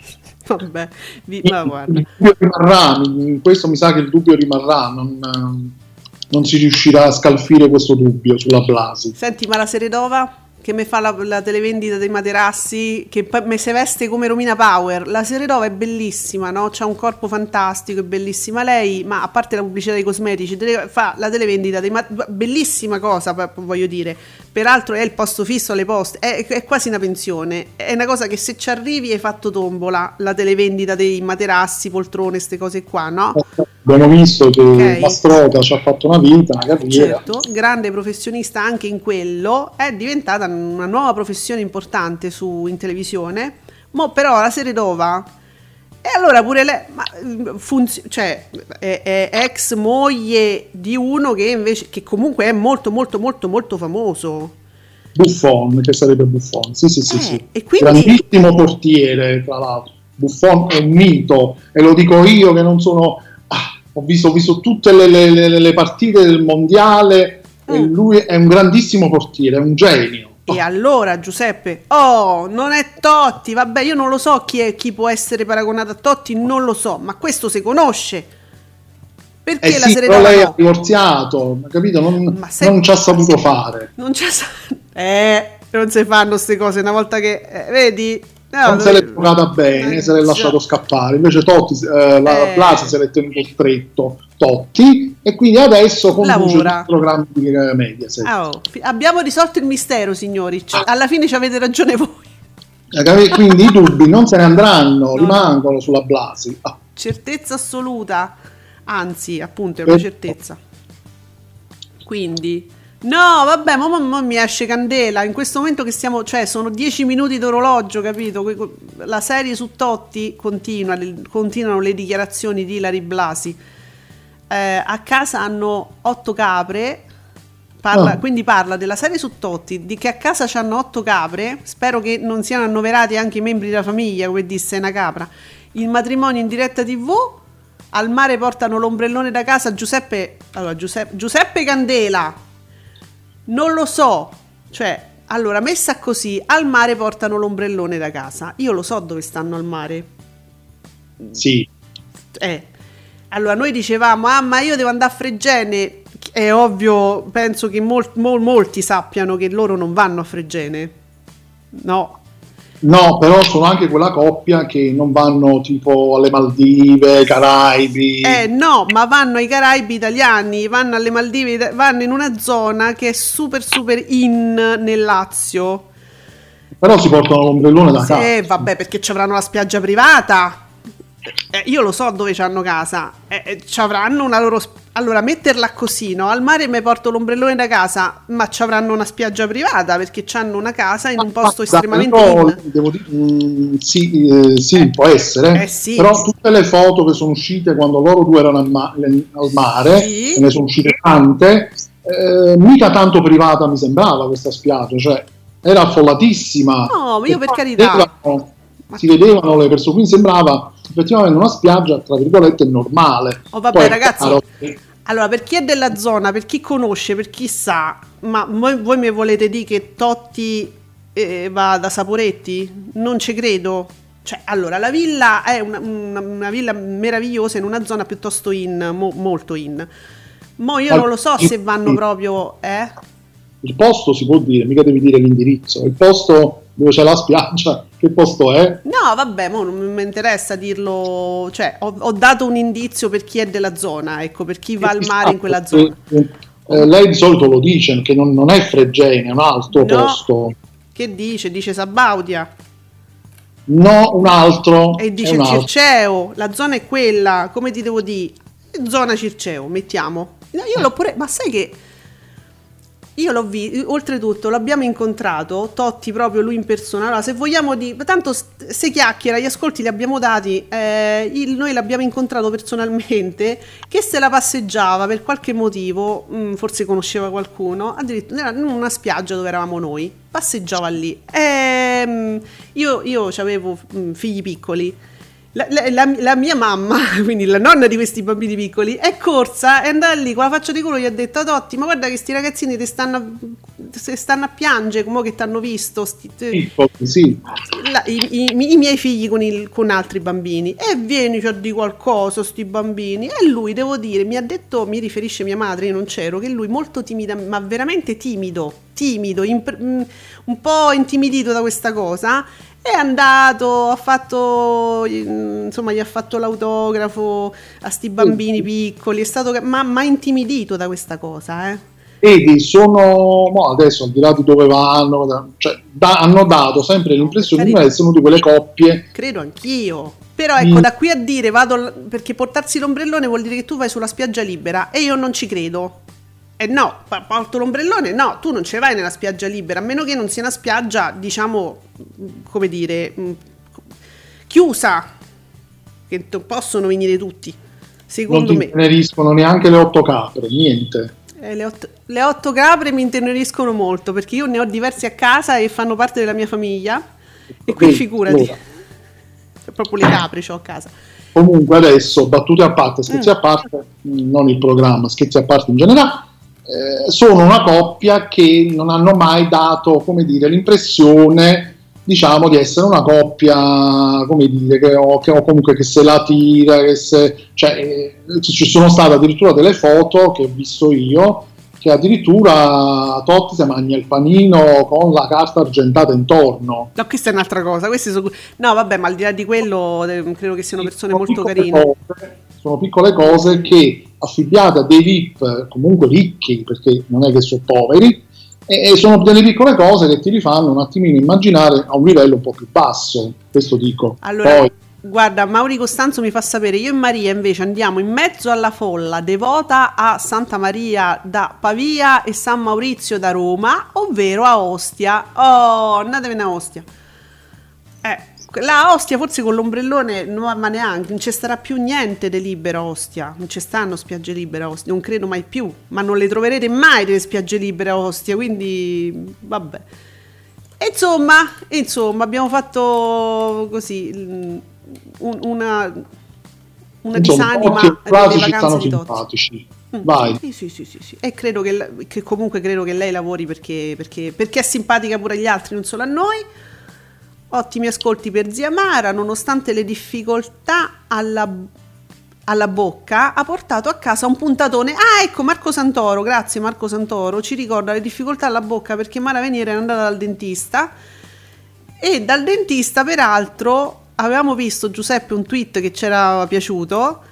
Vabbè, vi- ma guarda. il dubbio rimarrà, in questo mi sa che il dubbio rimarrà, non, eh, non si riuscirà a scalfire questo dubbio sulla Blasi. Senti, ma la Seredova che mi fa la, la televendita dei materassi, che poi mi si veste come Romina Power. La Seredova è bellissima, no? C'ha un corpo fantastico, è bellissima lei, ma a parte la pubblicità dei cosmetici, fa la televendita dei materassi. Bellissima cosa, voglio dire. Peraltro è il posto fisso alle poste, è, è quasi una pensione. È una cosa che se ci arrivi hai fatto tombola, la televendita dei materassi, poltrone, queste cose qua, no? Abbiamo visto che Ok. Mastrota ci ha fatto una vita, una carriera. Certo, grande professionista anche in quello, è diventata una nuova professione importante su, in televisione. Mo però la Seredova e allora pure lei, ma, mm, funzi- cioè, è, è ex moglie di uno che invece, che comunque è molto molto molto molto famoso. Buffon, che sarebbe Buffon, sì, sì, sì, Eh, sì. e quindi- grandissimo portiere, tra l'altro. Buffon è un mito, e lo dico io che non sono. ah, ho, visto, ho visto tutte le, le- le- le partite del mondiale, e Mm. lui è un grandissimo portiere, è un genio. E allora Giuseppe, oh, non è Totti, vabbè, io non lo so chi, è, chi può essere paragonato a Totti, non lo so, ma questo si conosce. Perché Eh la sì, però Seredova lei no? ha divorziato, capito? Non, Ma se- non ci ha saputo fare. Non c'è. Eh, non si fanno queste cose una volta che. eh, vedi? No, non se l'è giocata bene, Eh, se l'è lasciato scappare. Invece Totti, eh, la Eh. Blasi se l'è tenuto stretto Totti e quindi adesso conduce il programma di Mediaset. Ah, oh, abbiamo risolto il mistero, signori. C- alla fine ci avete ragione voi. Quindi i dubbi non se ne andranno, No. rimangono sulla Blasi. Ah, Certezza assoluta. Anzi, appunto, è una Eh. certezza. Quindi. No, vabbè, ma, ma- ma mi esce candela. In questo momento che stiamo, cioè, sono 10 minuti d'orologio, capito? La serie su Totti continua, le- continuano le dichiarazioni di Ilari Blasi. Eh, a casa hanno 8 capre. Parla- Ah. Quindi parla della serie su Totti, di che a casa hanno 8 capre. Spero che non siano annoverati anche i membri della famiglia, come disse una capra. Il matrimonio in diretta TV. Al mare portano l'ombrellone da casa. Giuseppe, allora, Giuseppe, Giuseppe Candela. Non lo so. Cioè, allora, messa così, al mare portano l'ombrellone da casa. Io lo so dove stanno al mare. sì, Eh. Allora, noi dicevamo, ah, ma io devo andare a Fregene. È ovvio, penso che mol- mol- molti sappiano che loro non vanno a Fregene. No. no, però sono anche quella coppia che non vanno tipo alle Maldive, ai Caraibi. Eh no, ma vanno ai Caraibi italiani, vanno alle Maldive, vanno in una zona che è super super in nel Lazio. Però si portano l'ombrellone da Sì, casa. vabbè, perché ci avranno la spiaggia privata. Eh, io lo so dove hanno casa. Eh, eh, ci avranno una loro. sp- allora, metterla così, no? Al mare mi porto l'ombrellone da casa, ma ci avranno una spiaggia privata perché hanno una casa in un posto estremamente però, devo dire, mm, sì, eh, sì, può essere. Eh, sì. Però tutte le foto che sono uscite quando loro due erano al, ma- al mare, Sì. ne sono uscite tante, eh, mica tanto privata mi sembrava questa spiaggia, cioè era affollatissima. No, ma io per carità. Vedevano, si vedevano le persone, quindi sembrava effettivamente una spiaggia, tra virgolette, normale. Oh, vabbè, Poi ragazzi. che- Allora, per chi è della zona, per chi conosce, per chi sa, ma voi, voi mi volete dire che Totti eh, va da Saporetti? Non ci credo. Cioè, allora, la villa è una, una- una villa meravigliosa in una zona piuttosto in, mo- molto in. Mo io non lo so se vanno proprio, eh? Il posto si può dire, mica devi dire l'indirizzo. Il posto dove c'è la spiaggia, che posto è? No, vabbè, mo non mi interessa dirlo, cioè, ho, ho dato un indizio per chi è della zona, ecco, per chi va al mare in quella zona. Eh, eh, lei di solito lo dice che non, non è Fregene, è un altro No. posto. Che dice? Dice Sabaudia. No, un altro. E dice. Circeo, la zona è quella, come ti devo dire? Zona Circeo, mettiamo. No, io l'ho pure, ma sai che io l'ho visto, oltretutto l'abbiamo incontrato, Totti proprio lui in persona. Allora, se vogliamo di tanto se chiacchiera, gli ascolti li abbiamo dati, eh, il, noi l'abbiamo incontrato personalmente, che se la passeggiava per qualche motivo, mh, mm, forse conosceva qualcuno, addirittura in una spiaggia dove eravamo noi, passeggiava lì. E, ehm, io, io avevo mm, figli piccoli la, la, la, mia mamma, quindi la nonna di questi bambini piccoli, è corsa e andata lì con la faccia di culo gli ha detto a Totti, ma guarda che sti ragazzini ti stanno a, stanno a piangere come che ti hanno visto. Sti, sì, sì. La, i, i, i, miei figli con, il, con, altri bambini. E vieni cioè, di qualcosa, sti bambini. E lui, devo dire, mi ha detto, mi riferisce mia madre, io non c'ero, che lui molto timido, ma veramente timido, timido, imp- mm, un po' intimidito da questa cosa è andato, ha fatto, insomma, gli ha fatto l'autografo a sti bambini piccoli, è stato, ma, ma intimidito da questa cosa, eh. Vedi, sono no, adesso al di là di dove vanno, cioè, da, hanno dato sempre l'impressione di essere di quelle coppie. Credo anch'io. Però ecco, mm. da qui a dire vado perché portarsi l'ombrellone vuol dire che tu vai sulla spiaggia libera e io non ci credo. Eh no, porto l'ombrellone, no, tu non ce vai nella spiaggia libera, a meno che non sia una spiaggia, diciamo, come dire, chiusa, che possono venire tutti, secondo non me. Non inteneriscono neanche le otto capre, niente. Eh, le, otto, le otto capre mi inteneriscono molto, perché io ne ho diversi a casa e fanno parte della mia famiglia, e qui figurati, allora. proprio le capre ho a casa. Comunque adesso, battute a parte, scherzi mm. a parte, non il programma, scherzi a parte in generale, eh, sono una coppia che non hanno mai dato come dire, l'impressione diciamo di essere una coppia come dire che, o, che, o comunque che se la tira se, cioè, eh, ci sono state addirittura delle foto che ho visto io che addirittura Totti si mangia il panino con la carta argentata intorno. No, questa è un'altra cosa. Sono... No, vabbè, ma al di là di quello, eh, credo che siano persone molto carine. Cose, sono piccole cose che affibbiate a dei VIP comunque ricchi, perché non è che sono poveri, e, sono delle piccole cose che ti rifanno un attimino immaginare a un livello un po' più basso, questo dico. Allora, Poi, guarda, Mauri Costanzo mi fa sapere, io e Maria invece andiamo in mezzo alla folla devota a Santa Maria da Pavia e San Maurizio da Roma, ovvero a Ostia. Oh, andatevene a Ostia. Eh, la Ostia forse con l'ombrellone, no, ma neanche, non ci starà più niente di libera Ostia, non ci stanno spiagge libere a Ostia, non credo mai più, ma non le troverete mai delle spiagge libere a Ostia, quindi vabbè. insomma, insomma, abbiamo fatto così un, una, una insomma, disanima delle vacanze di simpatici. Mm, Vai. Sì, sì, sì, sì, sì. E credo che, che, comunque credo che lei lavori perché, perché, perché è simpatica pure agli altri, non solo a noi. Ottimi ascolti per zia Mara, nonostante le difficoltà alla, alla, bocca, ha portato a casa un puntatone. Ah, ecco Marco Santoro, grazie Marco Santoro, ci ricorda le difficoltà alla bocca perché Mara Veniere è andata dal dentista e dal dentista peraltro avevamo visto Giuseppe un tweet che ci era piaciuto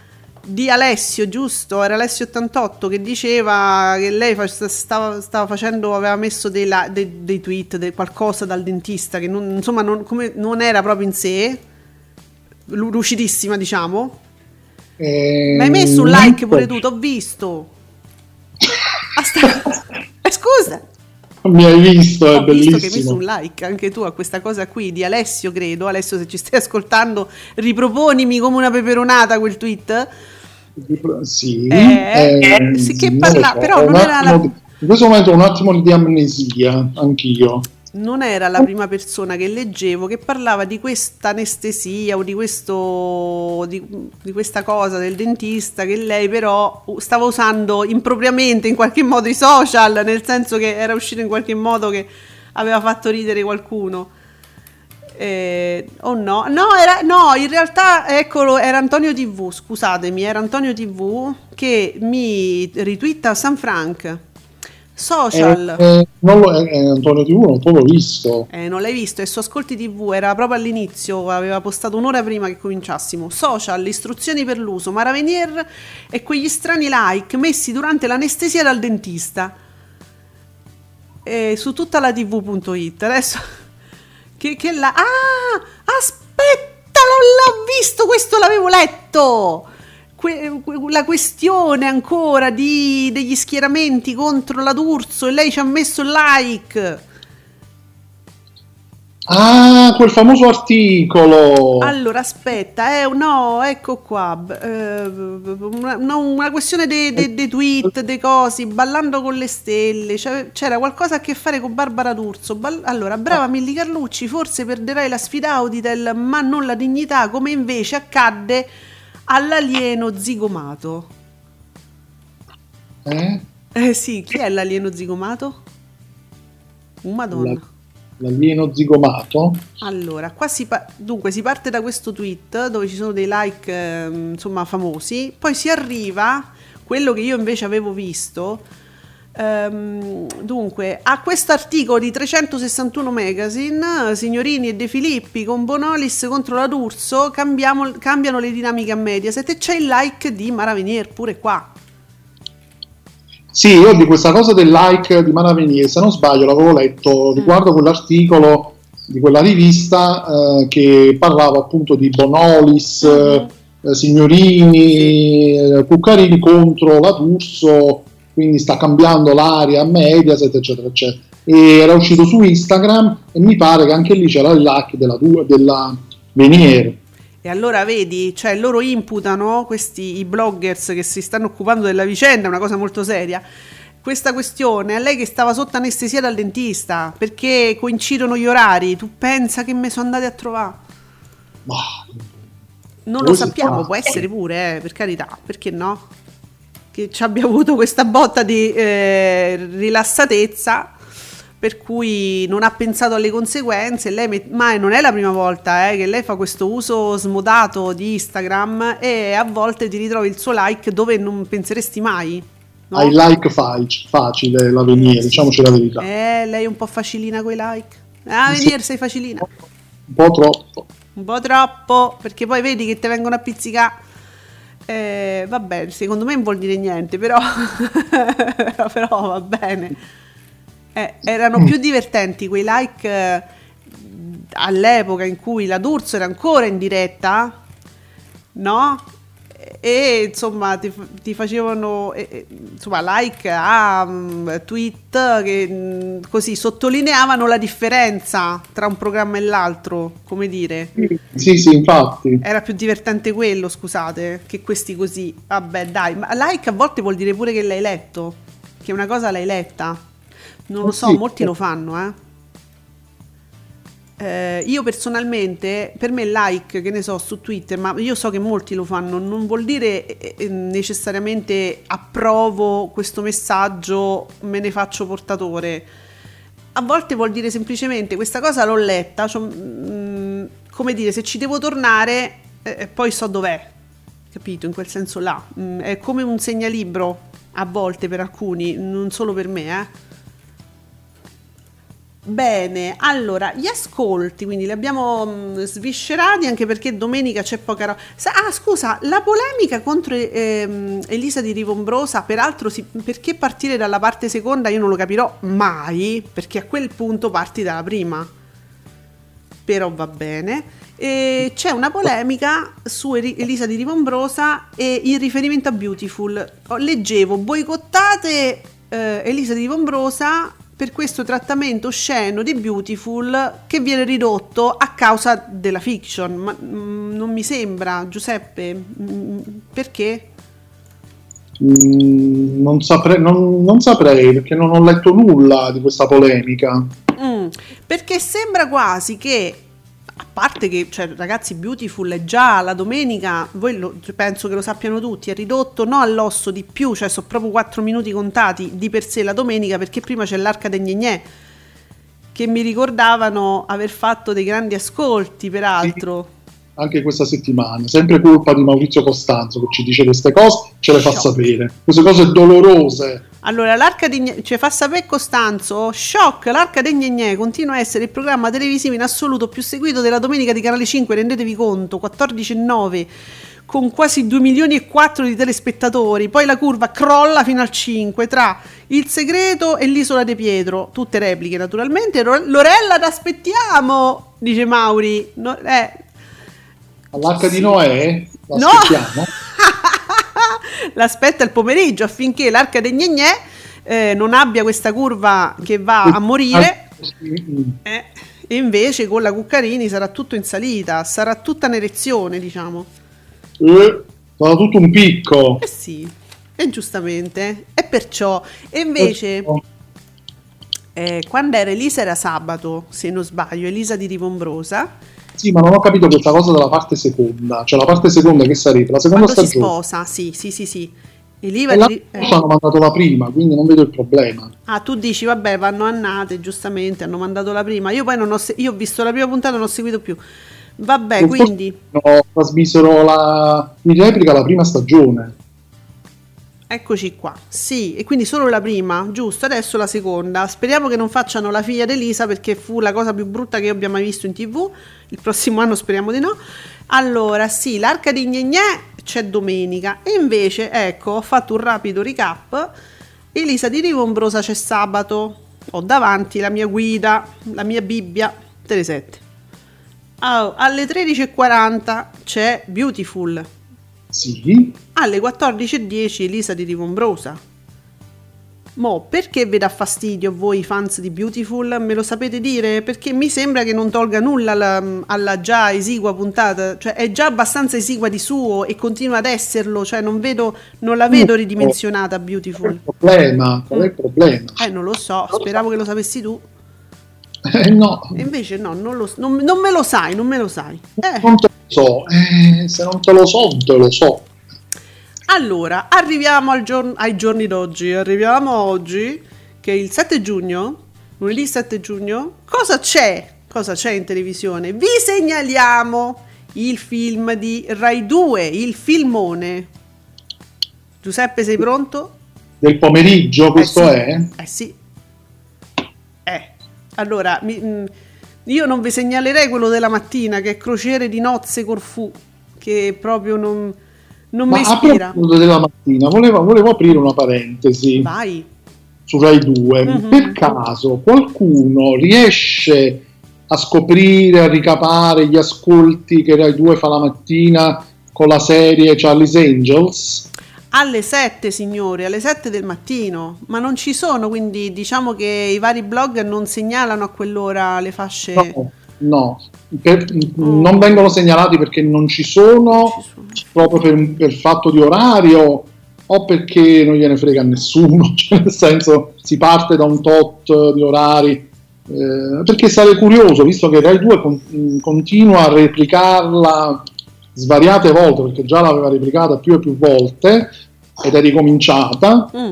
di Alessio, giusto? Era Alessio 88 che diceva che lei stava, stava facendo, aveva messo dei, dei, dei tweet, dei, qualcosa dal dentista che non, insomma non, come, non, era proprio in sé, lucidissima diciamo. Eh, Ma hai messo un like pure tu, t'ho visto. Ah, eh, scusa. Mi hai visto, è Ho bellissimo. visto che hai messo un like anche tu a questa cosa qui di Alessio, credo. Alessio, se ci stai ascoltando, riproponimi come una peperonata quel tweet. Sì, eh, eh, sì che parla, però non era la... In questo momento ho un attimo di amnesia, anch'io non era la prima persona che leggevo che parlava di questa anestesia o di, questo, di, di, questa cosa del dentista che lei però stava usando impropriamente in qualche modo i social, nel senso che era uscito in qualche modo che aveva fatto ridere qualcuno. Eh, o oh no? No, era, no, in realtà eccolo, era Antonio TV, scusatemi, era Antonio TV che mi ritwitta San Frank Social. Eh, eh, non lo, eh, Antonio TV non l'ho visto. Eh, non l'hai visto, e su Ascolti TV era proprio all'inizio, aveva postato un'ora prima che cominciassimo. Social, istruzioni per l'uso, Maravenier e quegli strani like messi durante l'anestesia dal dentista. E su tutta la tv.it. Adesso che, che la... Ah, aspetta, l'ho visto, questo l'avevo letto que- la questione ancora di, degli schieramenti contro la D'Urso e lei ci ha messo il like. Ah, quel famoso articolo. Allora, aspetta, eh, no, ecco qua. eh, una, no, una questione dei de, de tweet, dei cosi, ballando con le stelle. cioè, c'era qualcosa a che fare con Barbara D'Urso. Ball- allora, brava Milli Carlucci, forse perderai la sfida Auditel, ma non la dignità, come invece accadde all'alieno zigomato. Eh? Eh sì, chi è l'alieno zigomato? Uh, Madonna. La- l'alieno zigomato. Allora, qua si, pa- dunque, si parte da questo tweet dove ci sono dei like ehm, insomma famosi, poi si arriva, quello che io invece avevo visto, ehm, dunque, a questo articolo di 361 Magazine, Signorini e De Filippi con Bonolis contro la D'Urso, cambiamo- cambiano le dinamiche a Mediaset e c'è il like di Mara Venier pure qua. Sì, io di questa cosa del like di Maravenier, se non sbaglio, l'avevo letto riguardo quell'articolo di quella rivista eh, che parlava appunto di Bonolis, Mhm. eh, Signorini, eh, Cuccarini contro la D'Urso, quindi sta cambiando l'aria a Mediaset, eccetera, eccetera. E era uscito su Instagram e mi pare che anche lì c'era il like della, della Venier. E allora vedi, cioè loro imputano questi i bloggers che si stanno occupando della vicenda, è una cosa molto seria. Questa questione a lei che stava sotto anestesia dal dentista perché coincidono gli orari. Tu pensa che mi sono andati a trovare? Ma Non lo sappiamo, può essere pure, eh, per carità, perché no? Che ci abbia avuto questa botta di eh, rilassatezza per cui non ha pensato alle conseguenze. Lei met- ma non è la prima volta eh, che lei fa questo uso smodato di Instagram e a volte ti ritrovi il suo like dove non penseresti mai. no? hai like fac- facile la Venier, diciamoci la verità. Eh, lei è un po' facilina coi like. Ah, venire sei facilina. Un po' troppo. Un po' troppo, perché poi vedi che te vengono a pizzicare. Eh, vabbè, secondo me non vuol dire niente, però, però va bene. Eh, erano più divertenti quei like eh, all'epoca in cui la D'Urso era ancora in diretta, no? E insomma ti, ti facevano eh, insomma, like a mm, tweet che mm, così sottolineavano la differenza tra un programma e l'altro, come dire. Sì, sì, infatti. Era più divertente quello, scusate, che questi così. Vabbè, dai, ma like a volte vuol dire pure che l'hai letto, che una cosa l'hai letta. Non lo so, sì. molti lo fanno, eh. Eh, io personalmente, per me like, che ne so, su Twitter, ma io so che molti lo fanno, non vuol dire eh, eh, necessariamente approvo questo messaggio, me ne faccio portatore. A volte vuol dire semplicemente questa cosa l'ho letta, cioè, mm, come dire, se ci devo tornare, eh, poi so dov'è, capito? In quel senso là. Mm, è come un segnalibro a volte per alcuni, non solo per me, eh. Bene, allora, gli ascolti, quindi li abbiamo mh, sviscerati anche perché domenica c'è poca roba. Ah, scusa, la polemica contro ehm, Elisa di Rivombrosa, peraltro, si- perché partire dalla parte seconda io non lo capirò mai, perché a quel punto parti dalla prima. Però va bene. E c'è una polemica su Elisa di Rivombrosa e in riferimento a Beautiful. Leggevo, boicottate eh, Elisa di Rivombrosa per questo trattamento osceno di Beautiful che viene ridotto a causa della fiction. Ma mm, non mi sembra, Giuseppe, mm, perché? Mm, non, saprei, non- non saprei perché non ho letto nulla di questa polemica. Mm, perché sembra quasi che, parte che, cioè, ragazzi, Beautiful è già la domenica, voi lo- penso che lo sappiano tutti, è ridotto no all'osso di più, cioè sono proprio 4 minuti contati di per sé la domenica, perché prima c'è l'arca dei Gnegnè, che mi ricordavano aver fatto dei grandi ascolti, peraltro. Anche questa settimana, sempre colpa di Maurizio Costanzo che ci dice queste cose, ce le fa Shock. sapere. Queste cose dolorose. Allora, l'arca di Gne- ci fa sapere Costanzo, shock, l'arca dei Gnegnè continua a essere il programma televisivo in assoluto più seguito della domenica di Canale 5, rendetevi conto, 14,9 con quasi 2 milioni e 4 di telespettatori, poi la curva crolla fino al 5 tra Il Segreto e l'Isola di Pietro, tutte repliche naturalmente. Lorella, t'aspettiamo, dice Mauri. No, eh, All'arca di Noè? No! L'aspetta il pomeriggio affinché l'arca dei Gnegnè eh, non abbia questa curva che va a morire. Eh, e invece con la Cuccarini sarà tutto in salita, sarà tutta un'erezione, diciamo. Eh, sarà tutto un picco. Eh sì, e giustamente. E perciò, e invece, eh, quando era Elisa era sabato, se non sbaglio, Elisa di Rivombrosa. Sì, ma non ho capito questa cosa della parte seconda, cioè la parte seconda che sarebbe la seconda quando stagione. si sposa, sì, sì, sì, sì. E la di- eh. hanno mandato la prima, quindi non vedo il problema. Ah, tu dici, vabbè, vanno annate, giustamente, hanno mandato la prima. Io poi non ho, se- io ho visto la prima puntata, non ho seguito più. Vabbè, Forse quindi, no, trasmisero la, in replica la prima stagione. Eccoci qua. Sì, e quindi solo la prima, giusto, adesso la seconda. Speriamo che non facciano la figlia di Elisa perché fu la cosa più brutta che io abbia mai visto in tv. Il prossimo anno speriamo di no. Allora, sì, l'arca di Gnegnè c'è domenica. E invece, ecco, ho fatto un rapido recap. Elisa di Rivombrosa c'è sabato. Ho davanti la mia guida, la mia Bibbia, Telesette. Ah, alle 13.40 c'è Beautiful. Sì, Alle 14.10 Elisa di Rivombrosa. Mo, perché vi dà fastidio voi fans di Beautiful? Me lo sapete dire? Perché mi sembra che non tolga nulla alla, alla già esigua puntata, cioè è già abbastanza esigua di suo e continua ad esserlo, cioè non vedo, non la vedo ridimensionata qual è Beautiful. il problema? Qual è il problema? Eh, non lo so, speravo che lo sapessi tu. Eh, no, E invece no, non, lo- non- non me lo sai, non me lo sai. Eh. So. Eh, se non te lo so, non te lo so. Allora, arriviamo al giorno- ai giorni d'oggi. Arriviamo oggi, che è il 7 giugno, lunedì 7 giugno. Cosa c'è? Cosa c'è in televisione? Vi segnaliamo il film di Rai 2, il filmone. Giuseppe, sei pronto? Del pomeriggio, questo sì. è? Eh sì. Eh, allora, mi- mm, io non vi segnalerei quello della mattina, che è Crociere di nozze Corfù, che proprio non, non mi Ma a ispira. proposito della mattina, volevo, volevo aprire una parentesi Vai. su Rai 2. Mhm. Per caso qualcuno riesce a scoprire, a ricapare gli ascolti che Rai 2 fa la mattina con la serie Charlie's Angels? Alle 7, signore, alle 7 del mattino, ma non ci sono, quindi diciamo che i vari blog non segnalano a quell'ora le fasce. No, no. Per- Mm. non vengono segnalati perché non ci sono, Ci sono. proprio per, per fatto di orario o perché non gliene frega a nessuno, cioè nel senso si parte da un tot di orari. eh, perché sarei curioso, visto che Rai 2 con- continua a replicarla svariate volte, perché già l'aveva replicata più e più volte ed è ricominciata, Mm.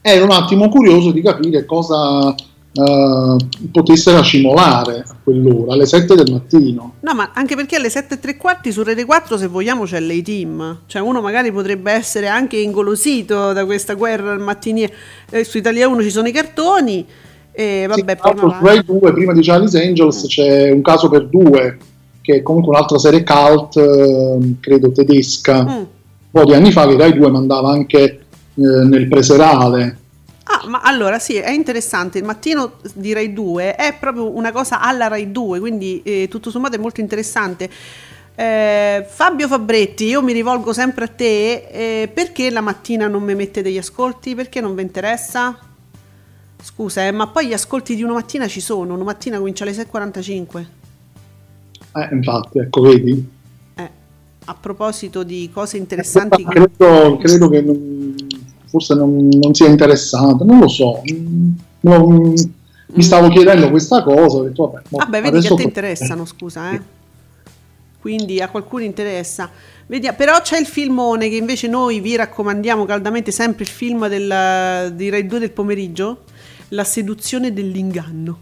ero un attimo curioso di capire cosa eh, potesse racimolare a quell'ora, alle 7 del mattino. No, ma anche perché alle 7 e tre quarti su Rete 4, se vogliamo, c'è l'A-Team. Cioè, uno magari potrebbe essere anche ingolosito da questa guerra al mattiniere. Eh, su Italia 1 ci sono i cartoni. E vabbè, Sì, poi su Rai 2, prima di Charlie's Angels, Mm. c'è un caso per due, che è comunque un'altra serie cult, eh, credo tedesca, Mm. un po' di anni fa, che Rai 2 mandava anche eh, nel preserale. Ah, ma allora sì, è interessante. Il mattino di Rai 2 è proprio una cosa alla Rai 2, quindi eh, tutto sommato è molto interessante. Eh, Fabio Fabretti, io mi rivolgo sempre a te, eh, perché la mattina non mi mette degli ascolti? Perché non vi interessa? Scusa, eh, ma poi gli ascolti di una mattina ci sono, una mattina comincia alle 6.45. Eh, infatti, ecco, vedi? Eh, a proposito di cose interessanti, che- Credo, credo che non- forse non, non sia interessante, non lo so. Mm, non- mi stavo chiedendo questa cosa, ho detto, vabbè, boh, Vabbè, vedi che a te interessano, scusa, eh. Quindi a qualcuno interessa. Vedi- però c'è il filmone che invece noi vi raccomandiamo caldamente, sempre il film del, di Rai 2 del pomeriggio, La seduzione dell'inganno.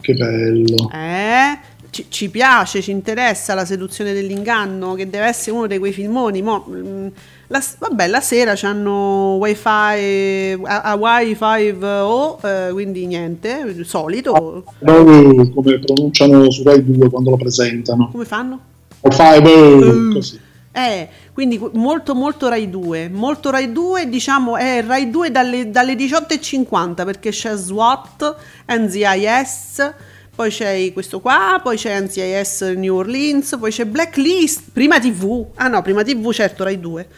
Che bello. Eh? Ci, ci piace, ci interessa la seduzione dell'inganno, che deve essere uno di quei filmoni. Mo, mm, la, vabbè, la sera c'hanno wifi, a, a wifi o, eh, quindi niente, solito. Bello come pronunciano su Rai 2 quando lo presentano. Come fanno? O fai bello, Mm. così. Eh, quindi qu- molto molto Rai 2, molto Rai 2, diciamo è Rai 2 dalle, dalle 18.50 perché c'è SWAT, NZIS, poi c'è questo qua, poi c'è NCIS New Orleans, poi c'è Blacklist, prima TV, ah no, prima TV certo Rai 2.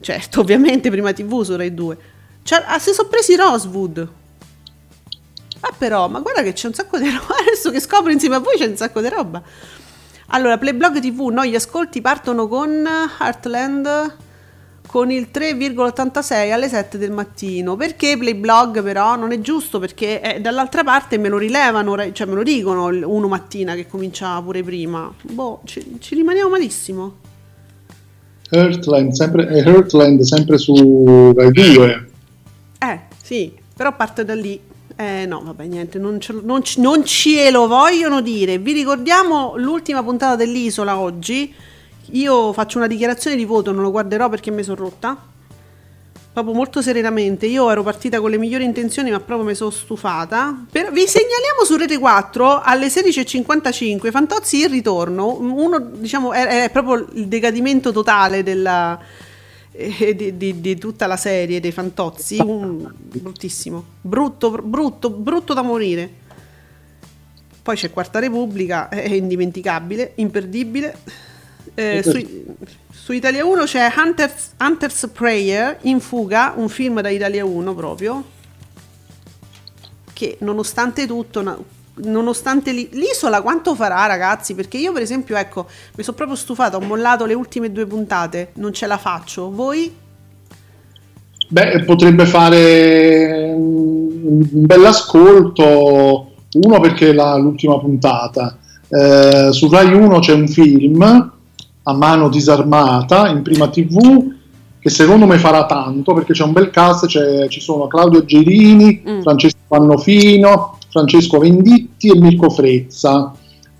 certo, ovviamente prima TV su Rai 2. Cioè, ah, si sono presi Rosewood. Ah però, ma guarda che c'è un sacco di roba, adesso che scopro insieme a voi c'è un sacco di roba. Allora, Playblog TV, no, gli ascolti partono con Heartland con il 3,86 alle 7 del mattino. Perché Playblog però non è giusto perché eh, dall'altra parte me lo rilevano, cioè me lo dicono uno mattina che cominciava pure prima. Boh, ci, ci rimaniamo malissimo. Heartland sempre, eh, Heartland sempre su Rai 2. Eh, sì, però parte da lì. Eh no, vabbè, niente, non, ce, non, non ce lo vogliono dire. Vi ricordiamo l'ultima puntata dell'Isola oggi io faccio una dichiarazione di voto, non lo guarderò perché mi sono rotta. Proprio molto serenamente. Io ero partita con le migliori intenzioni, ma proprio mi sono stufata. Per... Vi segnaliamo su Rete 4 alle 16.55 Fantozzi il ritorno. Uno, diciamo, è, è proprio il decadimento totale della, eh, di, di, di, tutta la serie dei Fantozzi. Un, bruttissimo. Brutto, brutto, brutto da morire. Poi c'è Quarta Repubblica, è indimenticabile, imperdibile. Eh, su, su, Italia 1 c'è Hunter's, Hunter's Prayer in fuga, un film da Italia 1 proprio, che nonostante tutto, nonostante l'isola quanto farà ragazzi, perché io per esempio ecco, mi sono proprio stufata, ho mollato le ultime due puntate, non ce la faccio, voi? Beh, potrebbe fare un bell'ascolto, uno perché è la, l'ultima puntata, eh, su Rai 1 c'è un film a mano disarmata in prima tv che secondo me farà tanto perché c'è un bel cast, ci sono Claudio Gerini, mm. Francesco Pannofino, Francesco Venditti e Mirko Frezza.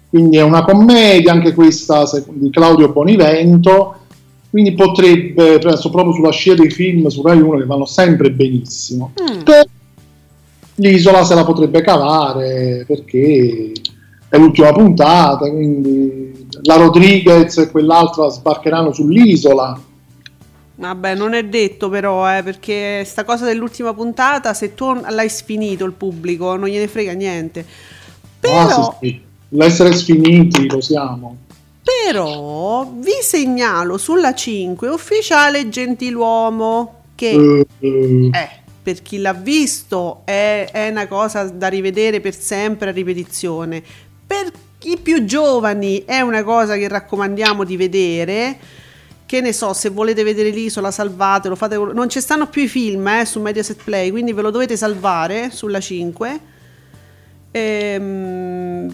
Quindi è una commedia anche questa di Claudio Bonivento, quindi potrebbe, penso proprio sulla scia dei film su Rai 1 che vanno sempre benissimo. Mm. L'isola se la potrebbe cavare perché è l'ultima puntata, quindi la Rodriguez e quell'altra sbarcheranno sull'isola. Vabbè, non è detto però, eh, perché sta cosa dell'ultima puntata, se tu l'hai sfinito il pubblico, non gliene frega niente. Però... Ah, sì, sì. L'essere sfiniti lo siamo. Però vi segnalo sulla 5 ufficiale Gentiluomo che uh. Eh, per chi l'ha visto è, è, una cosa da rivedere per sempre a ripetizione. Per i più giovani è una cosa che raccomandiamo di vedere. Che ne so, se volete vedere l'isola, salvatelo. Fate... Non ci stanno più i film eh, su Mediaset Play, quindi ve lo dovete salvare sulla 5. Ehm,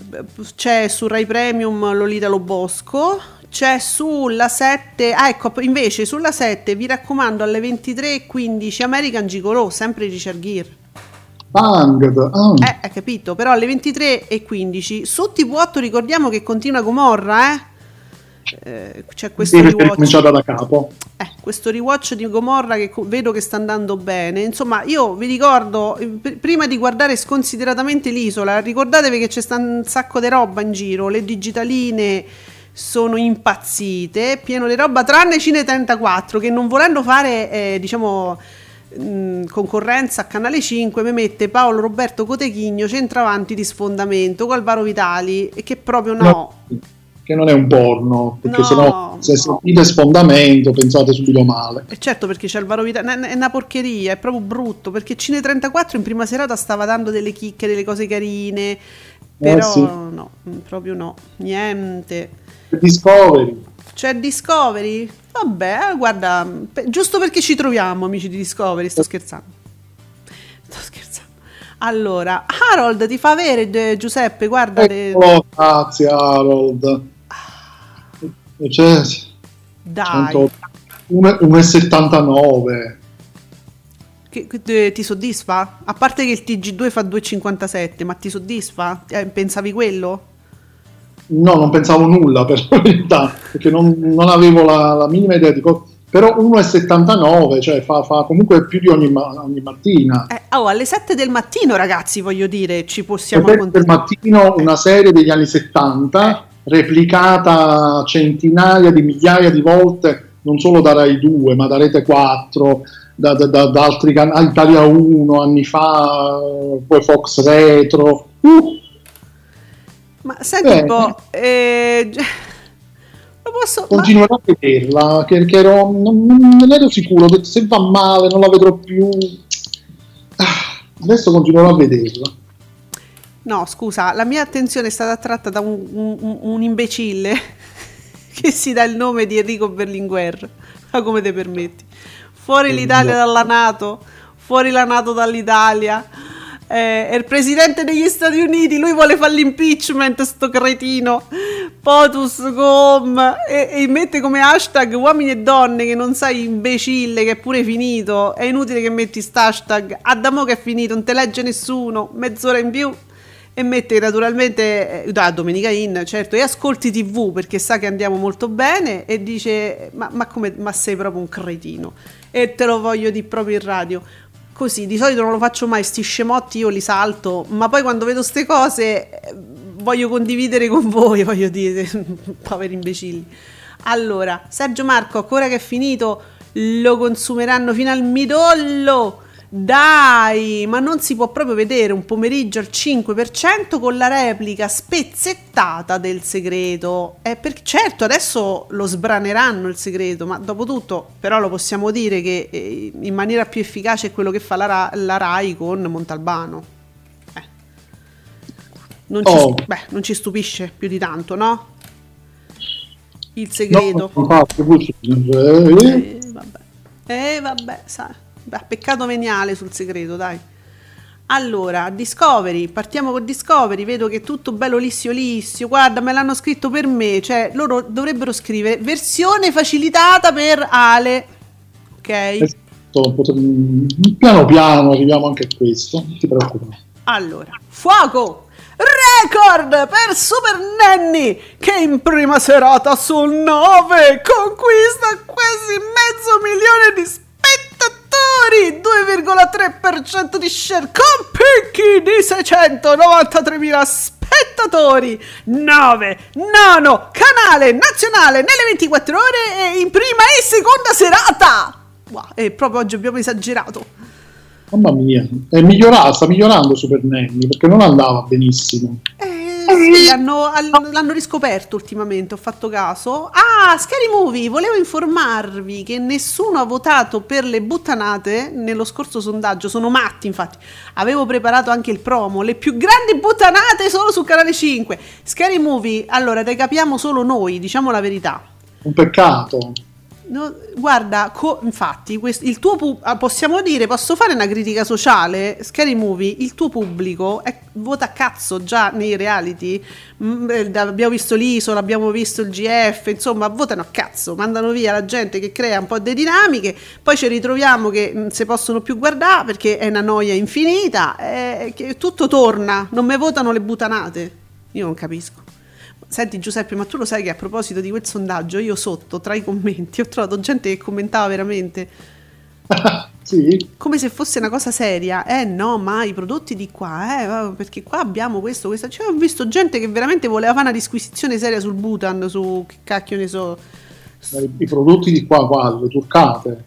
c'è su Rai Premium Lolita Lo Bosco. C'è sulla 7. Ah, ecco, invece sulla 7 vi raccomando alle 23.15 American Gigolo, sempre Richard Gere. Bang, oh. Eh, hai capito, però alle 23.15 su TV8 ricordiamo che continua Gomorra, eh? Eh, c'è questo sì, rewatch. cominciata da capo. Eh, questo rewatch di Gomorra che vedo che sta andando bene. Insomma, io vi ricordo, eh, p- prima di guardare sconsideratamente l'isola, ricordatevi che c'è un sacco di roba in giro, le digitaline sono impazzite, pieno di roba, tranne Cine 34 che non volendo fare, eh, diciamo mh, concorrenza a Canale 5 mi mette Paolo Roberto Cotechigno centravanti di sfondamento con Alvaro Vitali e che proprio no. no che non è un porno, perché no, sennò se sentite sfondamento pensate subito male. E certo perché c'è Alvaro Vitali, è una porcheria, è proprio brutto, perché Cine 34 in prima serata stava dando delle chicche, delle cose carine, però eh sì. no, proprio no, niente. Discovery. C'è Discovery? Vabbè, guarda, giusto perché ci troviamo, amici di Discovery, sto scherzando. Sto scherzando. Allora, Harold ti fa avere Giuseppe, guarda. Oh, grazie Harold. Cioè, Dai. 1,79. Che, che, ti soddisfa? A parte che il TG2 fa 2,57, ma ti soddisfa? Eh, pensavi quello? No, non pensavo nulla per la verità, perché non, non avevo la, la, minima idea di cosa. Però 1,79, cioè fa, fa, comunque più di ogni, ogni mattina. Eh, oh, alle 7 del mattino, ragazzi, voglio dire, ci possiamo alle 7 del mattino una serie degli anni 70, eh. replicata centinaia di migliaia di volte, non solo da Rai 2, ma da Rete 4, da, da, da, da altri canali, Italia 1 anni fa, poi Fox Retro. Uh, ma senti un po', eh, posso... Continuerò a vederla perché ero, non, non ero sicuro, se va male non la vedrò più. Ah, adesso continuerò a vederla. No, scusa, la mia attenzione è stata attratta da un, un, un imbecille che si dà il nome di Enrico Berlinguer. Ma come te permetti? Fuori l'Italia dalla Nato, fuori la Nato dall'Italia. Eh, è il presidente degli Stati Uniti, lui vuole fare l'impeachment, sto cretino. POTUS com e, e, mette come hashtag uomini e donne che non sai imbecille che è pure finito. È inutile che metti hashtag. Adamo che è finito, non te legge nessuno. Mezz'ora in più e mette naturalmente eh, da Domenica In, certo, e ascolti TV perché sa che andiamo molto bene e dice ma, ma, come, ma sei proprio un cretino e te lo voglio di proprio in radio. Così, di solito non lo faccio mai, sti scemotti io li salto, ma poi quando vedo queste cose eh, voglio condividere con voi, voglio dire, poveri imbecilli. Allora, Sergio Marco, ancora che è finito, lo consumeranno fino al midollo dai, ma non si può proprio vedere un pomeriggio al 5% con la replica spezzettata del segreto. Eh, per, certo, adesso lo sbraneranno il segreto, ma dopo tutto, però lo possiamo dire che eh, in maniera più efficace è quello che fa la, la RAI con Montalbano. Eh. Non, oh. ci, beh, non ci stupisce più di tanto, no? Il segreto. No, infatti, eh, vabbè, eh, vabbè, sai. Beh, peccato veniale sul segreto, dai. Allora, Discovery, partiamo con Discovery, vedo che è tutto bello lissio lissio, guarda me l'hanno scritto per me, cioè loro dovrebbero scrivere versione facilitata per Ale, ok? Piano piano arriviamo anche a questo, non ti preoccupare. Allora, fuoco! Record per Super Nanny che in prima serata su 9 conquista quasi mezzo milione di spettatori spettatori 2,3% di share con picchi di 693.000 spettatori. 9 nono canale nazionale nelle 24 ore e in prima e seconda serata. Wow, e proprio oggi abbiamo esagerato. Mamma mia, è migliorato, sta migliorando Super Nanny perché non andava benissimo. Eh, sì, hanno, l'hanno riscoperto ultimamente, ho fatto caso. Ah, Scary Movie, volevo informarvi che nessuno ha votato per le buttanate nello scorso sondaggio, sono matti infatti. Avevo preparato anche il promo, le più grandi buttanate solo su Canale 5. Scary Movie, allora, te capiamo solo noi, diciamo la verità. Un peccato. No, guarda, co- infatti, quest- il tuo pu- ah, possiamo dire, posso fare una critica sociale? Scary Movie, il tuo pubblico è, vota cazzo già nei reality. Mm, eh, abbiamo visto l'Isola, abbiamo visto il GF, insomma, votano a cazzo, mandano via la gente che crea un po' di dinamiche, poi ci ritroviamo che non mm, si possono più guardare perché è una noia infinita, e che tutto torna, non mi votano le butanate. Io non capisco. Senti Giuseppe, ma tu lo sai che a proposito di quel sondaggio, io sotto tra i commenti ho trovato gente che commentava veramente. sì. Come se fosse una cosa seria. Eh no, ma i prodotti di qua, eh, perché qua abbiamo questo, questo. Cioè, ho visto gente che veramente voleva fare una disquisizione seria sul Bhutan, su che cacchio ne so. I prodotti di qua, qua, le turcate.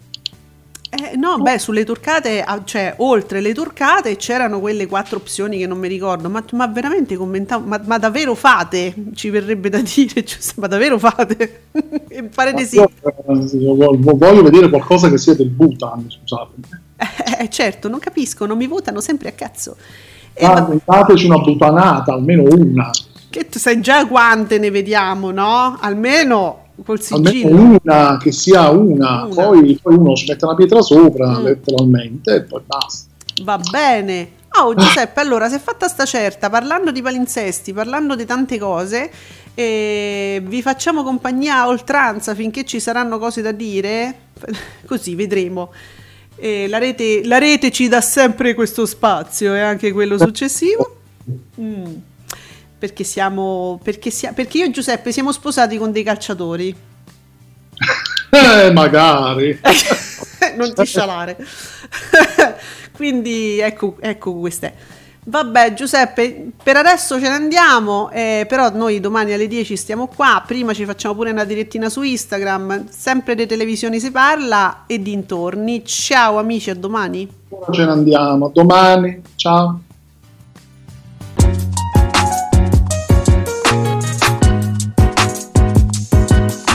Eh, no, beh, sulle turcate, ah, cioè oltre le turcate c'erano quelle quattro opzioni che non mi ricordo, ma, ma veramente commentavo, ma, ma, davvero fate? Ci verrebbe da dire, cioè, ma davvero fate? Parete sì. voglio vedere qualcosa che sia del Bhutan, scusate. Eh, eh, certo, non capisco, non mi votano sempre a cazzo. E ah, dateci una butanata, almeno una. Che tu sai già quante ne vediamo, no? Almeno col sigillo. Almeno una, che sia una, una. Poi, poi, uno ci mette una pietra sopra, mm. letteralmente, e poi basta. Va bene. Oh Giuseppe, allora, si è fatta sta certa, parlando di palinsesti, parlando di tante cose, e vi facciamo compagnia a oltranza finché ci saranno cose da dire, così vedremo. La rete, la, rete, ci dà sempre questo spazio e anche quello successivo. Mm perché siamo perché, sia, perché io e Giuseppe siamo sposati con dei calciatori. eh, magari. non ti scialare. Quindi ecco, ecco queste. Vabbè Giuseppe, per adesso ce ne andiamo, eh, però noi domani alle 10 stiamo qua, prima ci facciamo pure una direttina su Instagram, sempre di televisioni si parla e dintorni. Ciao amici, a domani. Ce ne andiamo, domani, ciao.